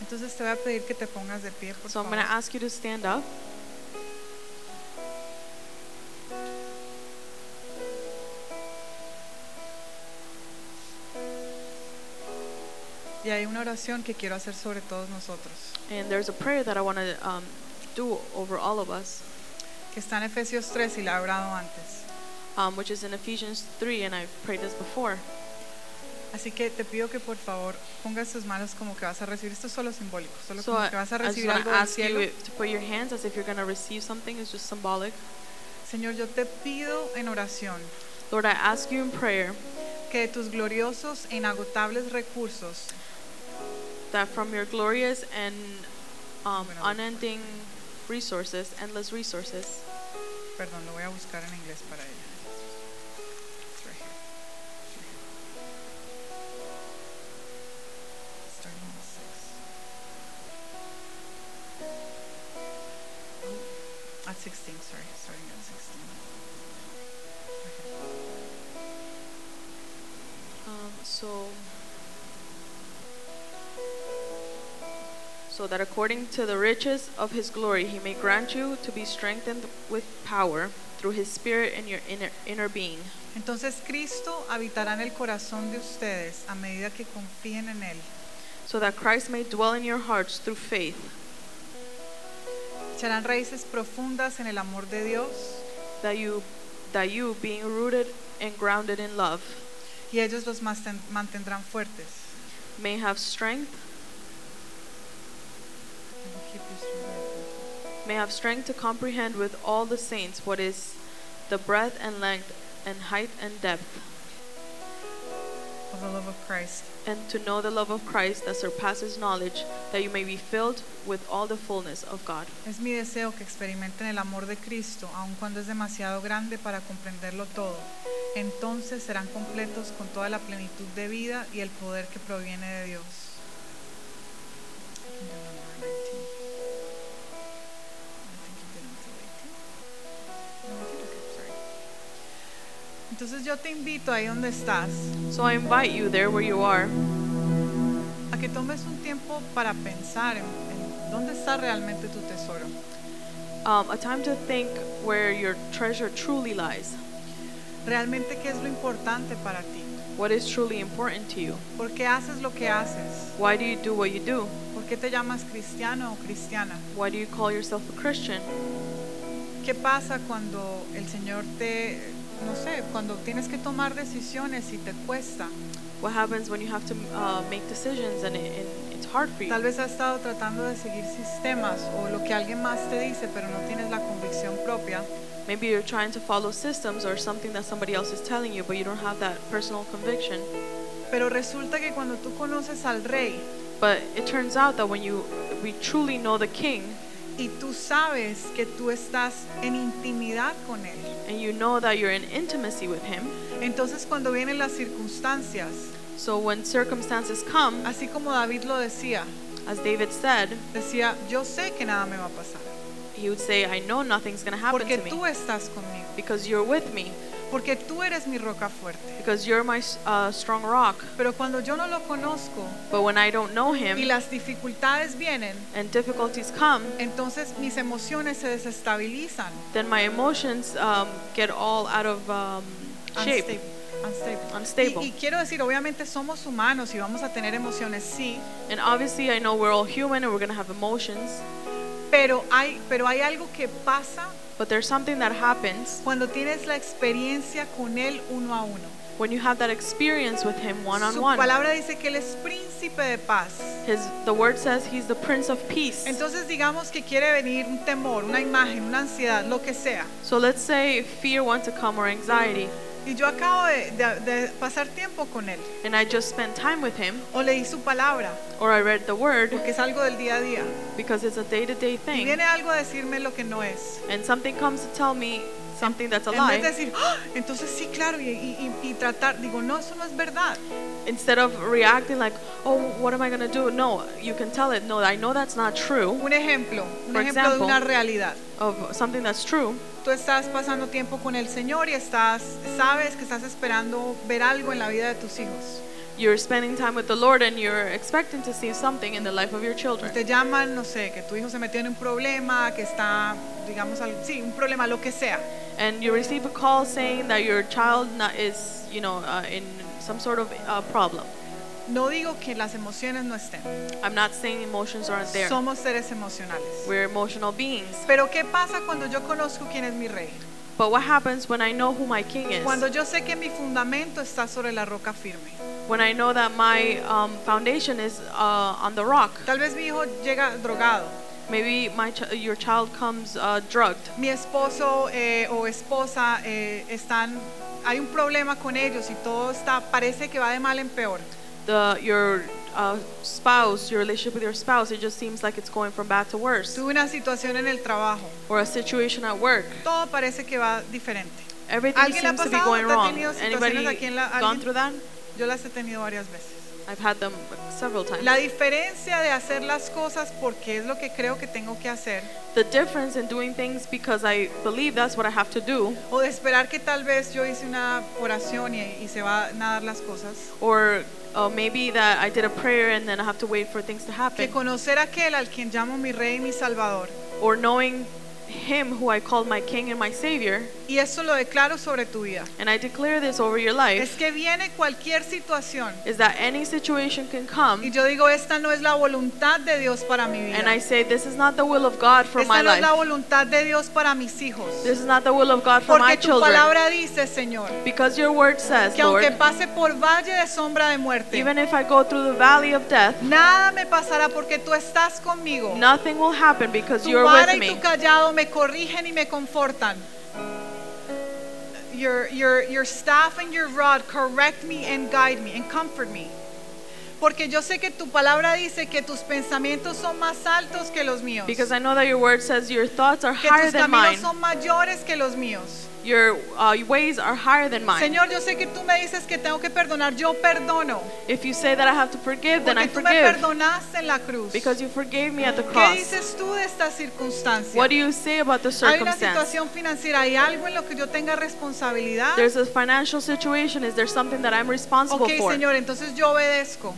Entonces te voy a pedir que te pongas de pie, por So I'm going to ask you to stand up. Y hay una oración que quiero hacer sobre todos nosotros, And there's a prayer that I want to um, do over all of us, que está en Efesios 3 y la he orado antes. um, which is in Ephesians 3, and I've prayed this before. Así que te pido que por favor pongas tus manos como que vas a recibir, esto es solo simbólico, solo So como I, que vas a I just recibir want algo to del ask you cielo. if- to put your hands as if you're going to receive something. It's just symbolic. Señor, yo te pido en oración Lord, I ask you in prayer que de tus gloriosos e inagotables recursos that from your glorious and um, unending resources, endless resources, Perdón, lo voy a buscar en inglés para ella. It's right here. Starting on six. Oh, At 16, sorry, starting at 16. um, so so that according to the riches of his glory he may grant you to be strengthened with power through his spirit in your inner, inner being. Entonces Cristo habitará en el corazón de ustedes a medida que confíen en Él. so that Christ may dwell in your hearts through faith, Echarán raíces profundas en el amor de Dios that you that you being rooted and grounded in love y ellos los mantendrán fuertes. may have strength may have strength to comprehend with all the saints what is the breadth and length and height and depth Of the love of Christ. and to know the love of Christ that surpasses knowledge that you may be filled with all the fullness of God. Es mi deseo que experimenten el amor de Cristo, aun cuando es demasiado grande para comprenderlo todo. Entonces serán completos con toda la plenitud de vida y el poder que proviene de Dios. Entonces yo te invito ahí donde estás So I invite you there where you are a que tomes un tiempo para pensar en, en dónde está realmente tu tesoro. um, a time to think where your treasure truly lies. Realmente qué es lo importante para ti. What is truly important to you? ¿Por qué haces lo que haces? Why do you do what you do? ¿Por qué te llamas cristiano o cristiana? Why do you call yourself a Christian? ¿Qué pasa cuando el Señor te, no sé, cuando tienes que tomar decisiones y te cuesta? What happens when you have to uh, make decisions and, it, and it's hard for you? Tal vez has estado tratando de seguir sistemas o lo que alguien más te dice, pero no tienes la convicción propia. Maybe you're trying to follow systems or something that somebody else is telling you, but you don't have that personal conviction. Pero resulta que cuando tú conoces al Rey But it turns out that when you we truly know the King y tú sabes que tú estás en intimidad con Él, and you know that you're in intimacy with Him, entonces cuando vienen las circunstancias, so when circumstances come, así como David lo decía, as David said, decía, yo sé que nada me va a pasar, he would say, I know nothing's going to happen porque to me tú estás conmigo, because you're with me, porque tú eres mi roca fuerte. because you're my uh, strong rock. Pero cuando yo no lo conozco But when I don't know y Him las dificultades vienen, and difficulties come, entonces mis emociones se desestabilizan. then my emotions um, get all out of um, shape, Unstable. unstable. unstable. Y, y quiero decir, obviamente somos humanos y vamos a tener emociones, sí, And obviously, I know we're all human and we're going to have emotions, pero hay, pero hay algo que pasa but there's something that happens cuando tienes la experiencia con Él uno a uno. when you have that experience with Him one on Su one. palabra dice que Él es príncipe de paz. His the word says he's the prince of peace. Entonces digamos que quiere venir un temor, una imagen, una ansiedad, lo que sea. So let's say fear wants to come or anxiety, Y yo acabo de, de- de pasar tiempo con él. and I just spent time with him O leí su palabra, or I read the word porque es algo del día a día. because it's a day-to-day Y thing, viene algo a decirme lo que no es. and something comes to tell me something that's a En vez de lie, decir, "Ah, entonces sí, claro, y, y- y- y tratar, digo, no, eso no es verdad. instead of reacting like, "Oh, what am I going to do?" No, you can tell it, "No, I know that's not true." Un ejemplo, un For ejemplo de example, una realidad. Of something that's true, Tú estás pasando tiempo con el Señor y estás, sabes que estás esperando ver algo en la vida de tus hijos. you're spending time with the Lord and you're expecting to see something in the life of your children. Te llaman, no sé, que tu hijo se metió en un problema, que está, digamos, sí, un problema, lo que sea. and you receive a call saying that your child not, is, you know, uh, in some sort of uh, problem. No digo que las emociones no estén. I'm not saying emotions aren't there. Somos seres emocionales. We're emotional beings. Pero ¿qué pasa cuando yo conozco quién es mi rey? But what happens when I know who my king is? Cuando yo sé que mi fundamento está sobre la roca firme. When I know that my um, foundation is uh, on the rock. Tal vez mi hijo llega drogado. Maybe my ch- your child comes uh, drugged. Mi esposo eh, o esposa eh, están, hay un problema con ellos y todo está, parece que va de mal en peor. The your uh, spouse, your relationship with your spouse, it just seems like it's going from bad to worse. Tuve una situación en el trabajo. Or a situation at work. Todo parece que va diferente. Everything ¿Alguien le ha seems to be pasado? going ¿Te ha wrong. tenido Anybody aquí en la- gone alguien? through that? Yo las he tenido varias veces. I've had them several times. La diferencia de hacer las cosas porque es lo que creo que tengo que hacer the difference in doing things because I believe that's what I have to do, o de esperar que tal vez yo hice una oración y, y se van a dar las cosas, or uh, maybe that I did a prayer and then I have to wait for things to que happen, conocer aquel al quien llamo mi rey y mi salvador. or knowing Him who I called my King and my Savior, Y esto lo declaro sobre tu vida. and I declare this over your Es life, que viene cualquier situación is that any situation can y come, yo digo, esta no es la voluntad de Dios para mi vida. and I say, This is not the will of God for Esta my no es la life. voluntad de Dios para mis hijos. This is not the will of God for my Porque tu children. palabra dice, Señor, Because your word says, que aunque Lord, pase por valle de sombra de muerte, even if I go through the valley of death, nada me pasará porque tú estás conmigo. nothing will happen because Tu you're vara with y tu me. callado me corrigen y me confortan. Your, your, your staff and your rod correct me and guide me and comfort me. Porque yo sé que tu palabra dice que tus pensamientos son más altos que los míos. Because I know that your word says your thoughts are que higher tus than caminos mine. son mayores que los míos. Your uh, ways are higher than mine. Señor, yo sé que tú me dices que tengo que perdonar. Yo perdono. If you say that I have to forgive, then I Porque tú me forgive. perdonaste en la cruz. Because you forgave me at the ¿Qué cross. dices tú de esta circunstancia? What do you say about the Hay una circumstance? situación financiera, hay algo en lo que yo tenga responsabilidad. There's a financial situation. Is there something that I'm responsible Ok, for? Señor, entonces yo obedezco.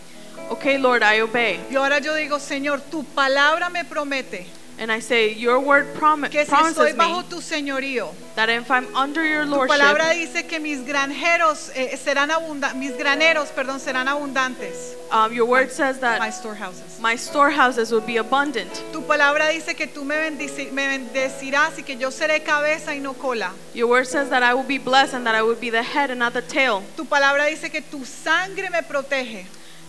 Okay, Lord, I obey. Y ahora yo digo, Señor, tu palabra me promete And I say, Your word prom- que si estoy promises bajo me tu señorío, that if I'm under your tu palabra dice que mis granjeros eh, serán abundantes, mis graneros, perdón, serán abundantes. um, your word says My that storehouses. my storehouses will be abundant. Tu palabra dice que tú me, bendici- me bendecirás y que yo seré cabeza y no cola. Your word says that I will be blessed and that I will be the head and not the tail. Tu palabra dice que tu sangre me protege.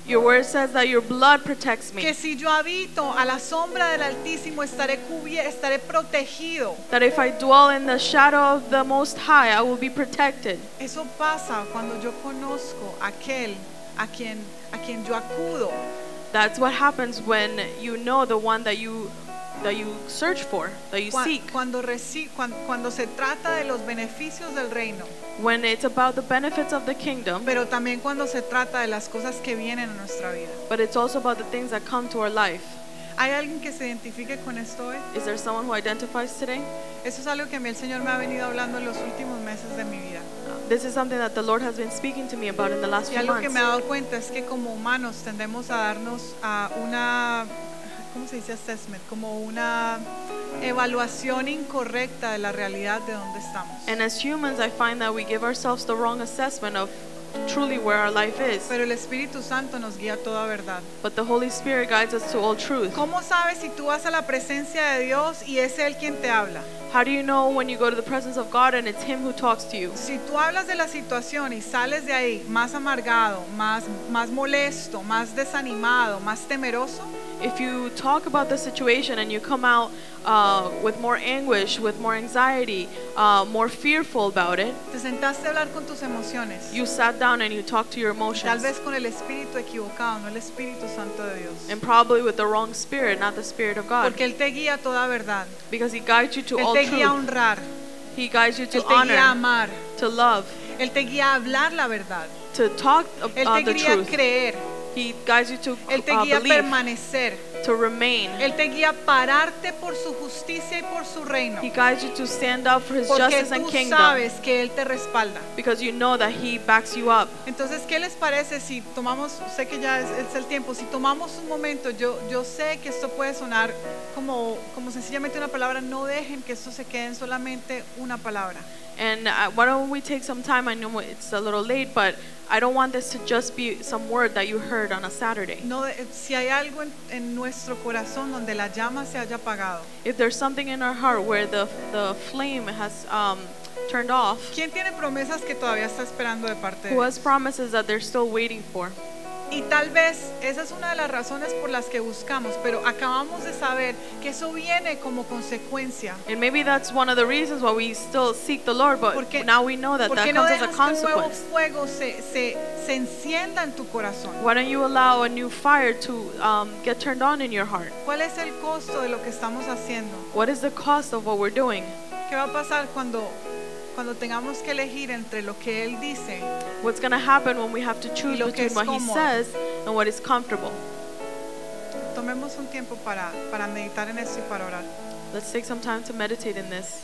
Your word says that your blood protects me. Que si yo habito a la sombra del Altísimo estaré cubier- estaré protegido. That if I dwell in the shadow of the Most High, I will be protected. Eso pasa cuando yo conozco aquel a quien a quien yo acudo. That's what happens when you know the one that you that you search for, that you Cuan- seek. Cuando, reci- cuan- cuando se trata de los beneficios del reino, When it's about the benefits of the kingdom, pero también cuando se trata de las cosas que vienen a nuestra vida. but it's also about the things that come to our life. ¿Hay alguien que se identifique con esto hoy? Is there someone who identifies today? Eso es algo que a mí el Señor me ha venido hablando en los últimos meses de mi vida. This is something that the Lord has been speaking to me about in the last Y few algo que months. me he dado cuenta es que como humanos tendemos a darnos a una, ¿cómo se dice assessment? Como una evaluación incorrecta de la realidad de donde estamos. And as humans, I find that we give ourselves the wrong assessment of truly where our life is. Pero el Espíritu Santo nos guía a toda verdad. But the Holy Spirit guides us to all truth. ¿Cómo sabes si tú vas a la presencia de Dios y es Él quien te habla? How do you know when you go to the presence of God and it's Him who talks to you? Si tú hablas de la situación y sales de ahí más amargado, más, más molesto, más desanimado, más temeroso, If you talk about the situation and you come out uh, with more anguish, with more anxiety, uh, more fearful about it, te sentaste a hablar con tus emociones. you sat down and you talked to your Tal emotions. vez con el espíritu equivocado, no el Espíritu Santo de Dios. And probably with the wrong spirit, not the spirit of God. Porque Él te guía a toda verdad. Because He guides you to Él all te guía a truth. honrar. He guides you Él to te guía a honor, amar. to love, Él te guía a hablar la verdad. to talk Él te the guía a truth. creer. He guides you to Él te uh, guía a believe, permanecer. to remain. Él te guía a pararte por su justicia y por su reino. He guides you to stand up for His Porque justice and kingdom. sabes que Él te respalda. Because you know that He backs you up. Entonces, ¿qué les parece si tomamos, sé que ya es, es el tiempo, si tomamos un momento, yo, yo sé que esto puede sonar como, como sencillamente una palabra, no dejen que esto se quede en solamente una palabra. And uh, why don't we take some time? I know it's a little late, but I don't want this to just be some word that you heard on a Saturday. No, si hay algo en, en nuestro corazón donde la llama se haya apagado, If there's something in our heart where the the flame has um, turned off, ¿quién tiene promesas que todavía está esperando de parte who has promises that they're still waiting for? Y tal vez esa es una de las razones por las que buscamos, pero acabamos de saber que eso viene como consecuencia. And maybe that's one of the reasons why we still seek the Lord, but Porque, now we know that that no comes as a dejas que un nuevo consequence. fuego se, se, se encienda en tu corazón? Why don't you allow a new fire to um, get turned on in your heart? ¿Cuál es el costo de lo que estamos haciendo? What is the cost of what we're doing? ¿Qué va a pasar cuando, cuando tengamos que elegir entre lo que Él dice? What's going to happen when we have to choose lo que between es what He cómodo. says and what is comfortable? Tomemos un tiempo para, para meditar en esto y para orar. Let's take some time to meditate in this.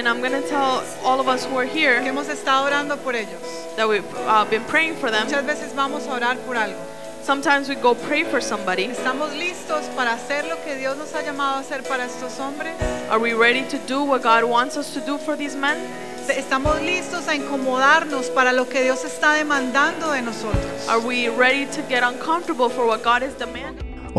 And I'm going to tell all of us who are que here hemos estado orando por ellos. that we've uh, been praying for them. Muchas veces vamos a orar por algo. Sometimes we go pray for somebody. ¿Estamos listos para hacer lo que Dios nos ha llamado a hacer para estos hombres? Are we ready to do what God wants us to do for these men? ¿Estamos listos a incomodarnos para lo que Dios está demandando de nosotros? Are we ready to get uncomfortable for what God is demanding?